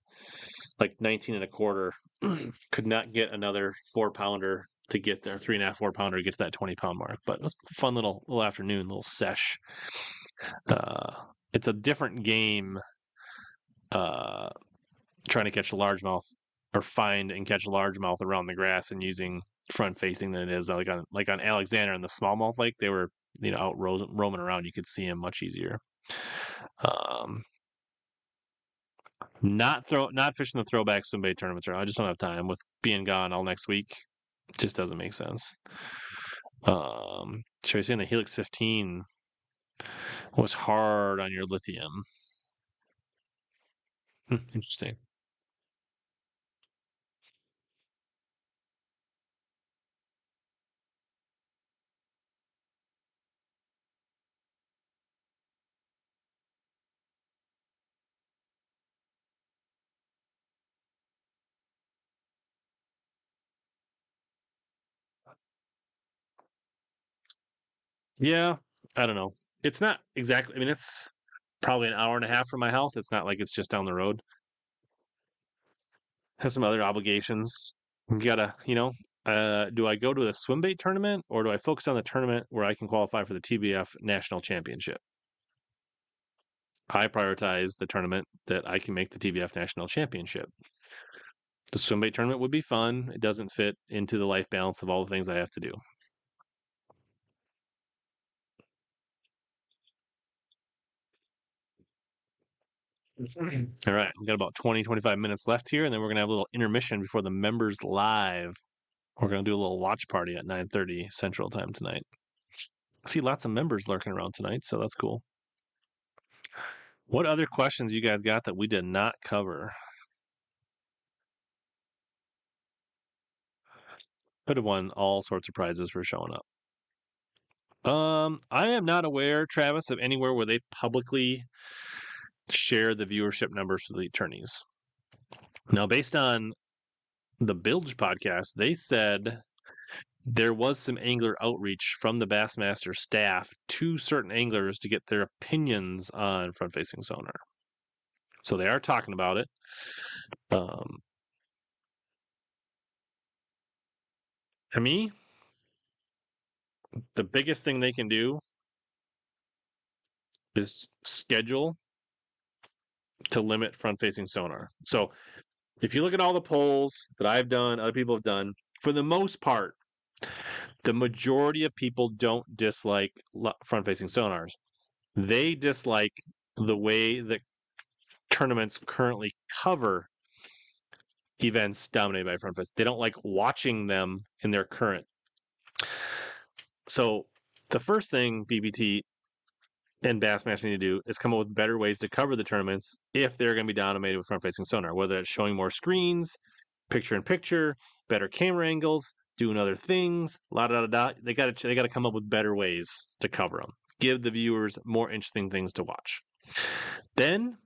like 19 and a quarter. Could not get another four pounder to get there, three and a half, four pounder to get to that 20 pound mark. But it was a fun little little afternoon, little sesh. Uh, it's a different game uh, trying to catch a largemouth or find and catch a largemouth around the grass and using front facing than it is like on like on Alexander and the smallmouth lake. They were you know out ro- roaming around. You could see them much easier. Um, not throw not fishing the throwback swim bait tournaments. I just don't have time with being gone all next week. Just doesn't make sense. Um, so you're saying the Helix 15 was hard on your lithium. Hmm, interesting. Yeah, I don't know. It's not exactly. I mean, it's probably an hour and a half from my house. It's not like it's just down the road. Has some other obligations. You gotta, you know, uh, do I go to the swim bait tournament or do I focus on the tournament where I can qualify for the TBF national championship? I prioritize the tournament that I can make the TBF national championship. The swim bait tournament would be fun. It doesn't fit into the life balance of all the things I have to do. All right, we've got about 20, 25 minutes left here, and then we're gonna have a little intermission before the members live. We're gonna do a little watch party at 9:30 Central Time tonight. I see lots of members lurking around tonight, so that's cool. What other questions you guys got that we did not cover? Could have won all sorts of prizes for showing up. Um, I am not aware, Travis, of anywhere where they publicly share the viewership numbers for the attorneys. Now, based on the Bilge podcast, they said there was some angler outreach from the Bassmaster staff to certain anglers to get their opinions on front facing sonar. So they are talking about it. Um, to me, the biggest thing they can do is schedule to limit front facing sonar. So if you look at all the polls that I've done, other people have done, for the most part, the majority of people don't dislike front facing sonars. They dislike the way that tournaments currently cover events dominated by front facing. They don't like watching them in their current. So the first thing BPT and Bassmaster need to do is come up with better ways to cover the tournaments if they're going to be dominated with front facing sonar, whether it's showing more screens, picture in picture, better camera angles, doing other things, la da da da. They got to they got to come up with better ways to cover them. Give the viewers more interesting things to watch. Then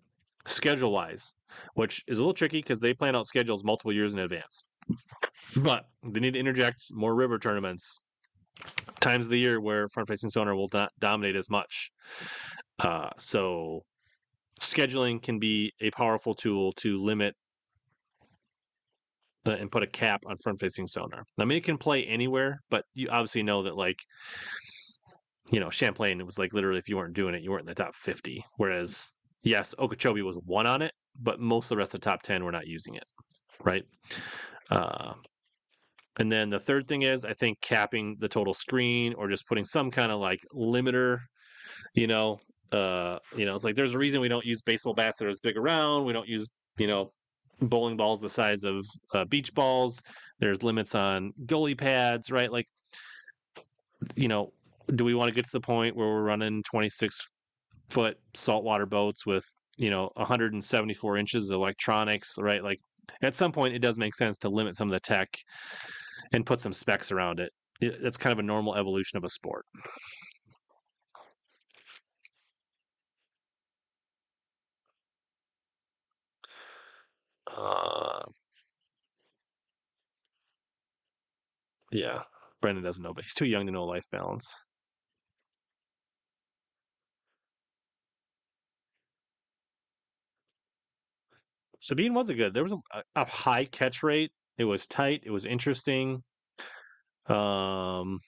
schedule wise, which is a little tricky because they plan out schedules multiple years in advance. But they need to interject more river tournaments times of the year where front facing sonar will not dominate as much. Uh, so scheduling can be a powerful tool to limit uh, and put a cap on front facing sonar. I mean, it can play anywhere, but you obviously know that like you know Champlain it was like literally if you weren't doing it, you weren't in the top fifty. Whereas yes, Okeechobee was one on it, but most of the rest of the top ten were not using it, right? Uh, and then the third thing is I think capping the total screen or just putting some kind of like limiter, you know, uh, you know, it's like there's a reason we don't use baseball bats that are as big around. We don't use, you know, bowling balls the size of uh, beach balls. There's limits on goalie pads, right? Like, you know, do we want to get to the point where we're running 26 foot saltwater boats with, you know, 174 inches of electronics, right? Like, at some point, it does make sense to limit some of the tech and put some specs around it. it that's kind of a normal evolution of a sport. Uh, yeah, Brendan doesn't know, but he's too young to know life balance. Sabine was a good. There was a, a high catch rate. It was tight. It was interesting. Um,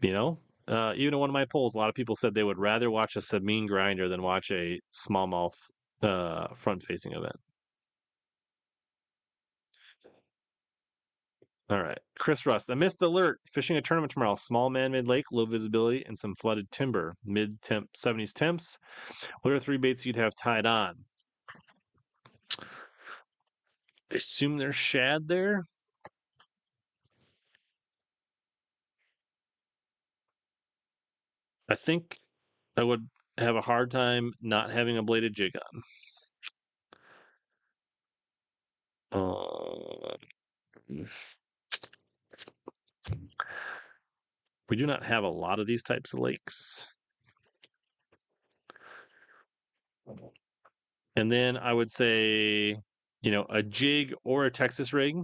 you know, uh, even in one of my polls, a lot of people said they would rather watch a Sabine grinder than watch a smallmouth uh, front-facing event. All right. Chris Rust. I missed the alert. Fishing a tournament tomorrow. Small man-made lake, low visibility, and some flooded timber. Mid temp 70s temps. What are three baits you'd have tied on? I assume there's shad there. I think I would have a hard time not having a bladed jig on. Uh, we do not have a lot of these types of lakes. And then I would say, you know, a jig or a Texas rig,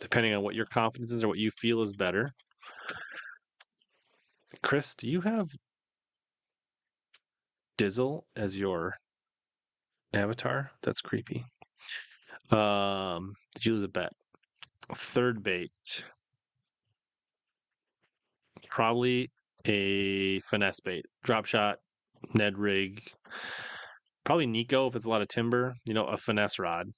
depending on what your confidence is or what you feel is better. Chris, do you have Dizzle as your avatar? That's creepy. Um, did you lose a bet? Third bait. Probably a finesse bait. Drop shot, Ned rig. Probably Neko if it's a lot of timber. You know, a finesse rod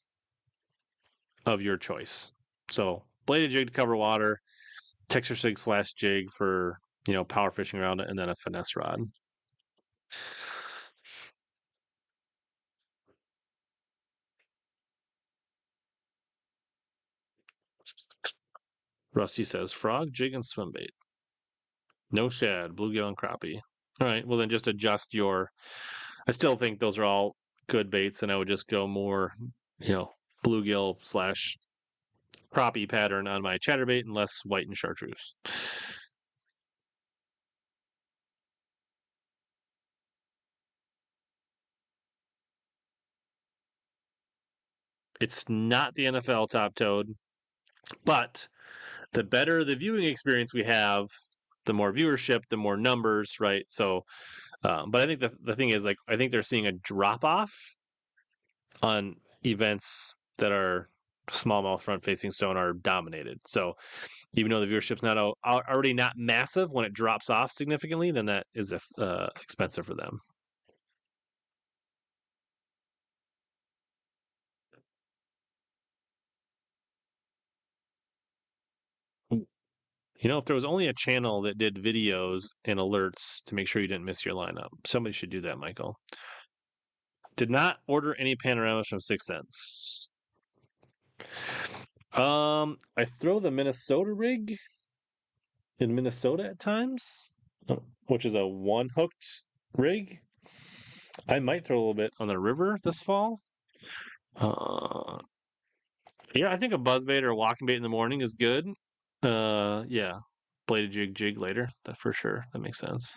of your choice. So bladed jig to cover water, Texas rig slash jig for you know power fishing around it, and then a finesse rod. Rusty says frog, jig, and swim bait. No shad, bluegill, and crappie. All right, well then just adjust your. I still think those are all good baits, and I would just go more, you know, bluegill slash crappie pattern on my chatterbait and less white and chartreuse. It's not the NFL top toad, but the better the viewing experience we have, the more viewership, the more numbers, right? So, um, but I think the the thing is like I think they're seeing a drop off on events that are smallmouth front facing sonar dominated. So even though the viewership's not already not massive, when it drops off significantly, then that is uh, expensive for them. You know, if there was only a channel that did videos and alerts to make sure you didn't miss your lineup, somebody should do that, Michael. Did not order any panoramas from 6th Sense. Um, I throw the Minnesota rig in Minnesota at times, uh, which is a one hooked rig. I might throw a little bit on the river this fall. Uh, yeah, I think a buzzbait or a walking bait in the morning is good. Uh, yeah, bladed jig jig later. That for sure. That makes sense.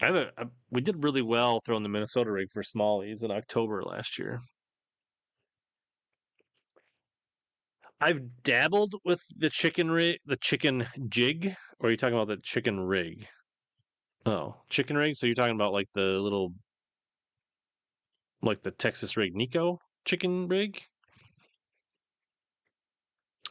I have a, a, we did really well throwing the Minnesota rig for smallies in October last year. I've dabbled with the chicken rig, the chicken jig, or are you talking about the chicken rig? Oh, chicken rig. So you're talking about like the little, like the Texas rig Neko chicken rig?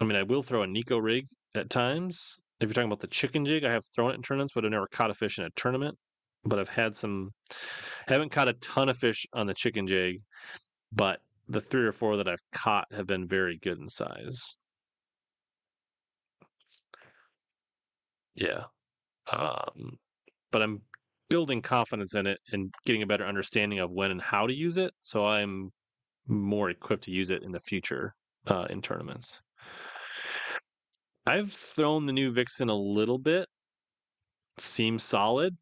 I mean, I will throw a Neko rig at times. If you're talking about the chicken jig, I have thrown it in tournaments, but I've never caught a fish in a tournament. But I've had some, haven't caught a ton of fish on the chicken jig, but the three or four that I've caught have been very good in size. Yeah. Um, but I'm building confidence in it and getting a better understanding of when and how to use it. So I'm more equipped to use it in the future uh, in tournaments. I've thrown the new Vixen a little bit. Seems solid.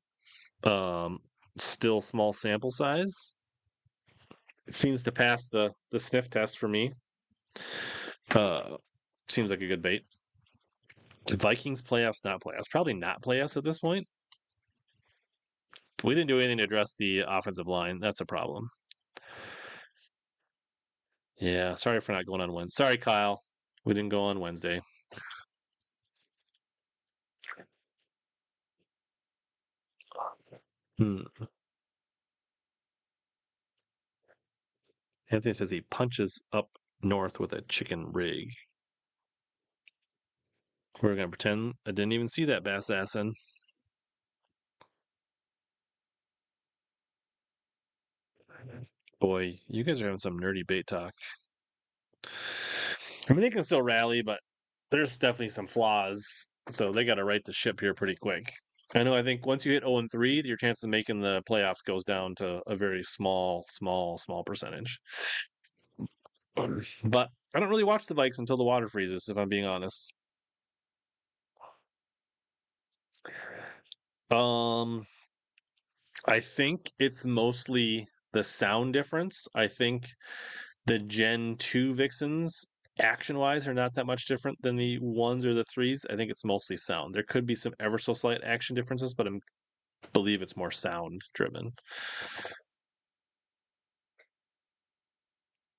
Um, still small sample size. It seems to pass the the sniff test for me. Uh, seems like a good bait. Vikings playoffs, not playoffs. Probably not playoffs at this point. We didn't do anything to address the offensive line. That's a problem. Yeah, sorry for not going on Wednesday. Sorry, Kyle. We didn't go on Wednesday. Hmm. Anthony says he punches up north with a chicken rig. We're gonna pretend I didn't even see that bass assassin. Boy, you guys are having some nerdy bait talk. I mean, they can still rally, but there's definitely some flaws. So they got to right the ship here pretty quick. I know. I think once you hit 0 and 3, your chance of making the playoffs goes down to a very small, small, small percentage. But I don't really watch the Vikes until the water freezes, if I'm being honest. Um, I think it's mostly the sound difference. I think the Gen 2 Vixens, action wise, are not that much different than the ones or the threes. I think it's mostly sound. There could be some ever so slight action differences, but I believe it's more sound driven.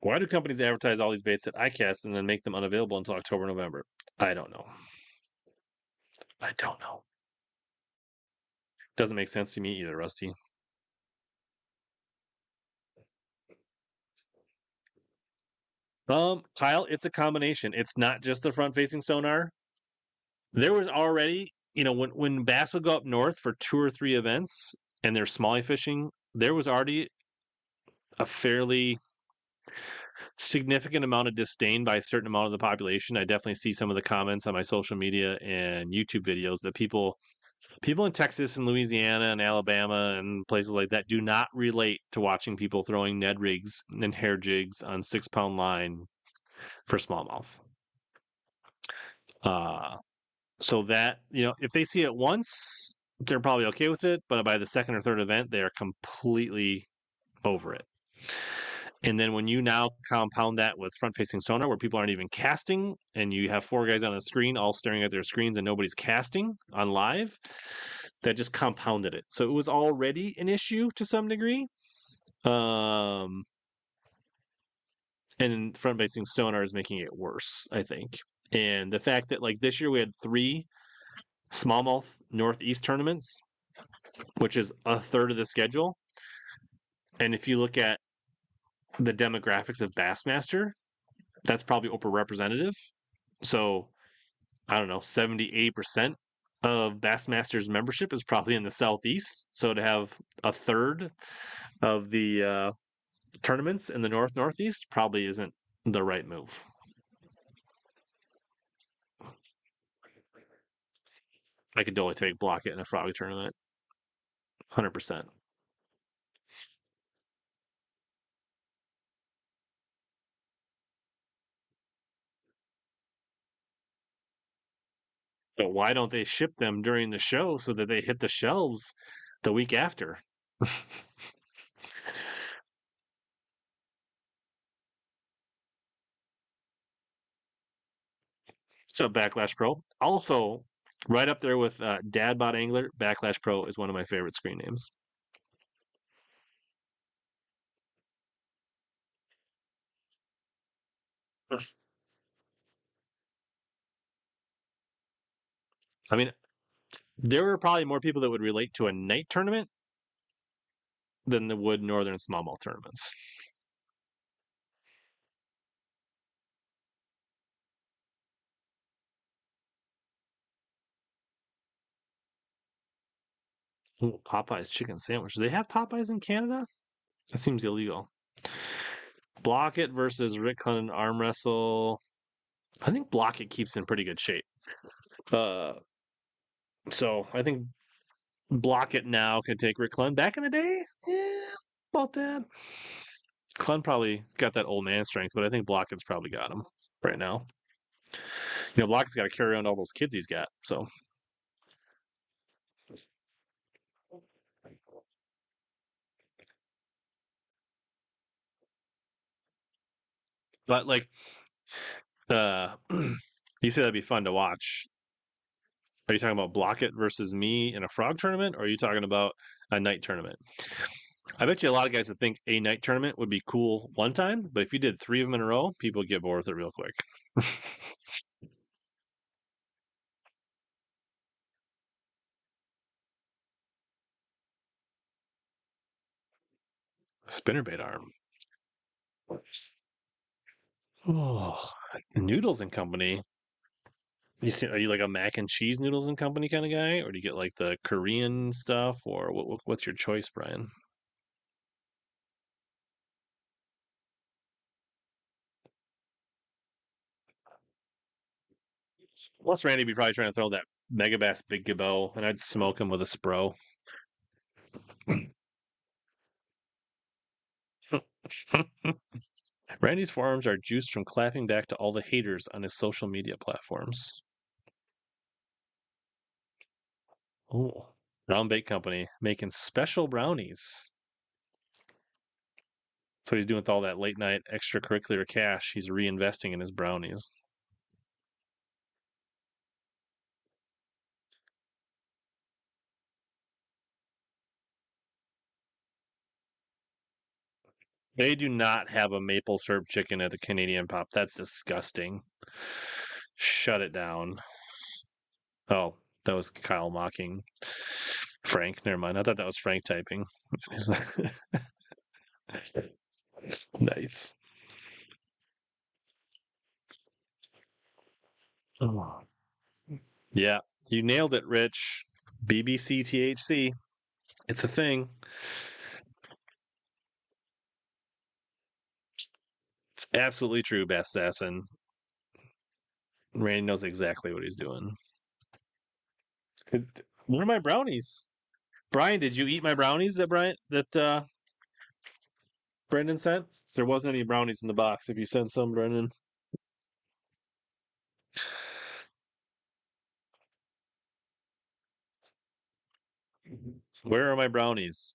Why do companies advertise all these baits at ICAST and then make them unavailable until October, November? I don't know. I don't know. Doesn't make sense to me either, Rusty. Um, Kyle, it's a combination. It's not just the front facing sonar. There was already, you know, when when bass would go up north for two or three events and they're smallie fishing, there was already a fairly significant amount of disdain by a certain amount of the population. I definitely see some of the comments on my social media and YouTube videos that people people in Texas and Louisiana and Alabama and places like that do not relate to watching people throwing Ned rigs and hair jigs on six pound line for smallmouth. Uh, so that, you know, if they see it once, they're probably okay with it. But by the second or third event, they are completely over it. And then when you now compound that with front facing sonar where people aren't even casting and you have four guys on the screen all staring at their screens and nobody's casting on live, that just compounded it. So it was already an issue to some degree. Um, and front facing sonar is making it worse, I think. And the fact that like this year we had three smallmouth northeast tournaments, which is a third of the schedule. And if you look at the demographics of Bassmaster, that's probably overrepresentative. So I don't know, 70, 80% of Bassmaster's membership is probably in the Southeast. So to have a third of the uh, tournaments in the North Northeast probably isn't the right move. I could totally take Blockett in a frog tournament. 100%. But why don't they ship them during the show so that they hit the shelves the week after? so Backlash Pro. Also, right up there with uh, Dadbot Angler, Backlash Pro is one of my favorite screen names. I mean, there were probably more people that would relate to a night tournament than the would northern smallmouth tournaments. Ooh, Popeye's chicken sandwich. Do they have Popeyes in Canada? That seems illegal. Blockett versus Rick Clunn arm wrestle. I think Blockett keeps in pretty good shape. Uh, so I think Blockett now can take Rick Clunn. Back in the day, yeah, about that. Clunn probably got that old man strength, but I think Blockett's probably got him right now. You know, Blockett's got to carry on all those kids he's got. So But like, uh, you said that'd be fun to watch. Are you talking about Blockett versus me in a frog tournament, or are you talking about a night tournament? I bet you a lot of guys would think a night tournament would be cool one time, but if you did three of them in a row, people would get bored with it real quick. Spinnerbait arm. Oh, Noodles and Company. You see, are you like a mac and cheese noodles and company kind of guy, or do you get like the Korean stuff, or what, what- what's your choice, Brian? Unless Randy be probably trying to throw that Megabass Big Gabo, and I'd smoke him with a Spro. Randy's forearms are juiced from clapping back to all the haters on his social media platforms. Oh, Brown Bake Company making special brownies. So he's doing with all that late night extracurricular cash. He's reinvesting in his brownies. They do not have a maple syrup chicken at the Canadian Pop. That's disgusting. Shut it down. Oh, that was Kyle mocking Frank. Never mind. I thought that was Frank typing. Nice. Oh. Yeah, you nailed it, Rich. BBC THC. It's a thing. It's absolutely true, Bass Assassin. Randy knows exactly what he's doing. Where are my brownies? Brian, did you eat my brownies that Brian that uh Brendan sent? There wasn't any brownies in the box. If you sent some, Brendan. Where are my brownies?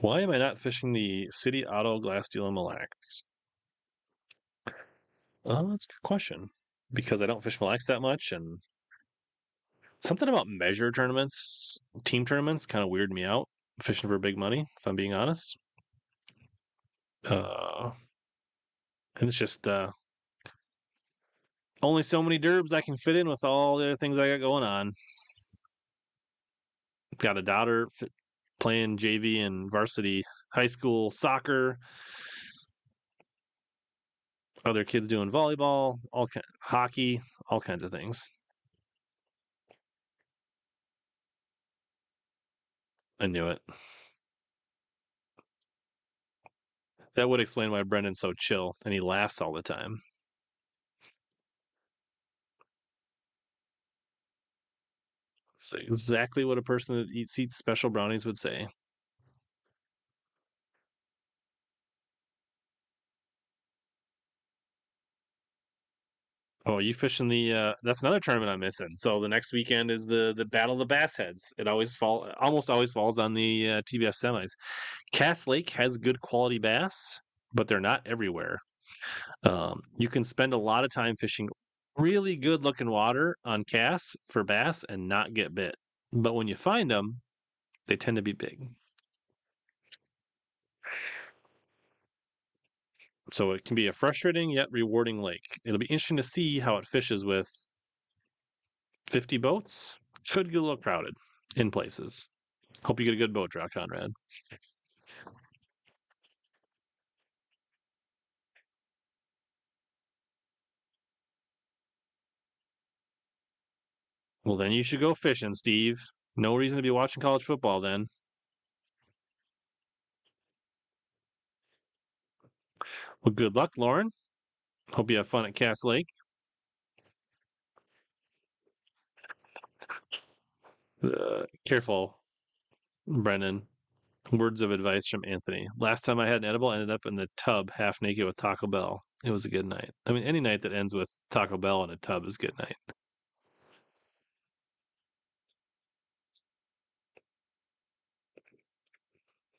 Why am I not fishing the City Auto Glass Deal in Mille Lacs? Oh, that's a good question. Because I don't fish Mille Lacs that much, and something about measure tournaments, team tournaments, kind of weird me out. Fishing for big money, if I'm being honest. Uh, and it's just uh, only so many derbs I can fit in with all the other things I got going on. Got a daughter playing JV and varsity high school soccer. Other kids doing volleyball, all hockey, all kinds of things. I knew it. That would explain why Brendan's so chill and he laughs all the time. It's exactly what a person that eats eats special brownies would say. Oh, you fishing the? Uh, that's another tournament I'm missing. So the next weekend is the the Battle of the Bass Heads. It always fall, almost always falls on the uh, TBF semis. Cass Lake has good quality bass, but they're not everywhere. Um, you can spend a lot of time fishing really good looking water on Cass for bass and not get bit. But when you find them, they tend to be big. So it can be a frustrating yet rewarding lake. It'll be interesting to see how it fishes with 50 boats. Could get a little crowded in places. Hope you get a good boat draw, Conrad. Well, then you should go fishing, Steve. No reason to be watching college football then. Well, good luck, Lauren. Hope you have fun at Cass Lake. Uh, careful, Brennan. Words of advice from Anthony. Last time I had an edible, I ended up in the tub half naked with Taco Bell. It was a good night. I mean, any night that ends with Taco Bell in a tub is a good night.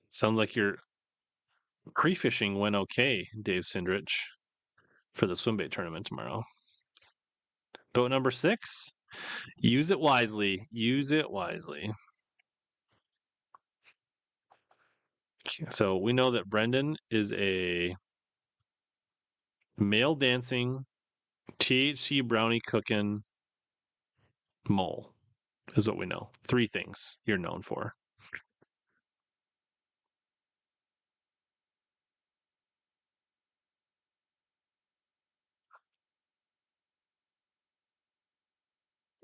Sounds like your pre-fishing went okay, Dave Sindrich, for the swim bait tournament tomorrow. Boat number six. Use it wisely. Use it wisely. So we know that Brendan is a male dancing, THC brownie cooking mole, is what we know. Three things you're known for.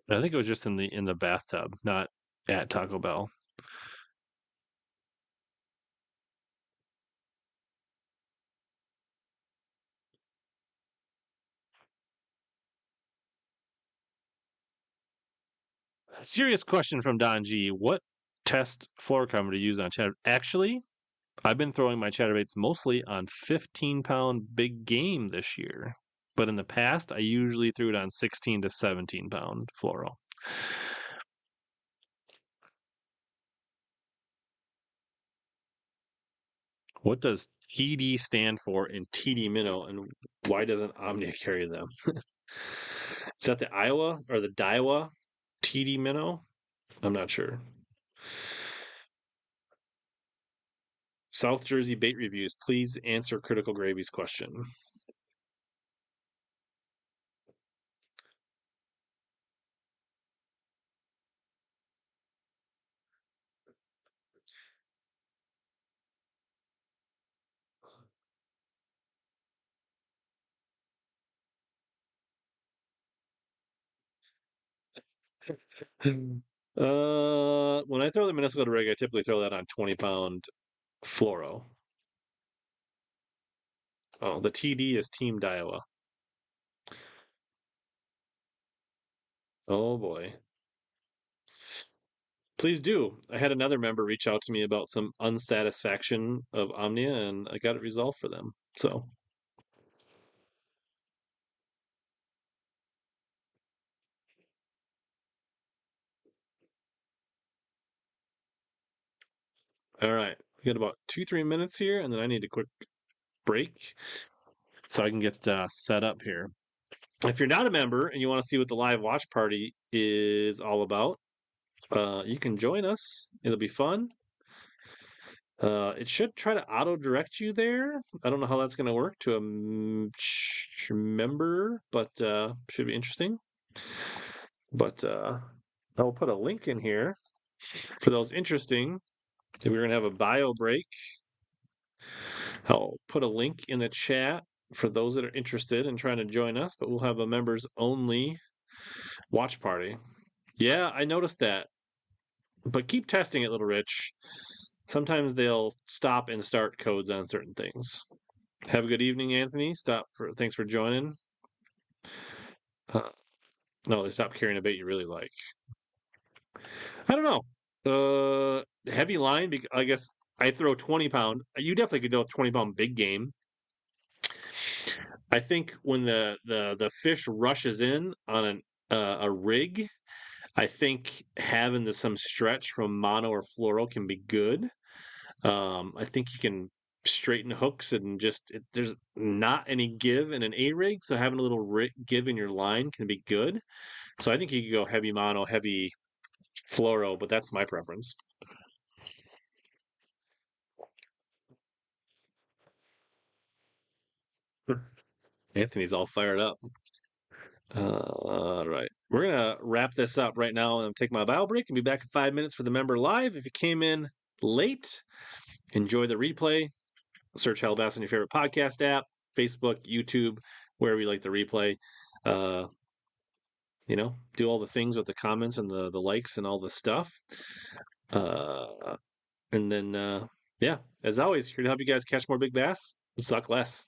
I think it was just in the in the bathtub, not at Taco Bell. Serious question from Don G. What test fluorocarbon to use on chatter? Actually, I've been throwing my chatterbaits mostly on 15 pound big game this year. But in the past, I usually threw it on 16 to 17 pound fluoro. What does TD stand for in TD minnow, and why doesn't Omnia carry them? Is that the Iowa or the Daiwa TD minnow? I'm not sure. South Jersey bait reviews. Please answer Critical Gravy's question. uh, when I throw the Minnesota rig, I typically throw that on 20 pound fluoro. Oh, the TD is Team Daiwa. Oh boy. Please do. I had another member reach out to me about some unsatisfaction of Omnia, and I got it resolved for them. So. All right. We got about two, three minutes here, and then I need a quick break so I can get uh, set up here. If you're not a member and you want to see what the live watch party is all about, uh, you can join us. It'll be fun. Uh, it should try to auto direct you there. I don't know how that's going to work to a m- member, but uh, should be interesting. But uh, I will put a link in here for those interesting. We're going to have a bio break. I'll put a link in the chat for those that are interested in trying to join us, but we'll have a members only watch party. Yeah, I noticed that. But keep testing it, Little Rich. Sometimes they'll stop and start codes on certain things. Have a good evening, Anthony. Stop for thanks for joining. Uh, no, they stopped carrying a bait you really like. I don't know. Uh, heavy line. Because I guess I throw twenty pound. You definitely could do a twenty pound big game. I think when the the the fish rushes in on an, uh, a rig, I think having the, some stretch from mono or fluoro can be good. Um, I think you can straighten hooks and just it, there's not any give in an A rig, so having a little rig, give in your line can be good. So I think you could go heavy mono, heavy fluoro, but that's my preference. Anthony's all fired up. Uh, all right. We're going to wrap this up right now and take my bio break and be back in five minutes for the member live. If you came in late, enjoy the replay. Search Hellabass on your favorite podcast app, Facebook, YouTube, wherever you like the replay. Uh, you know, do all the things with the comments and the the likes and all the stuff. Uh, and then uh, yeah, as always, here to help you guys catch more big bass and suck less.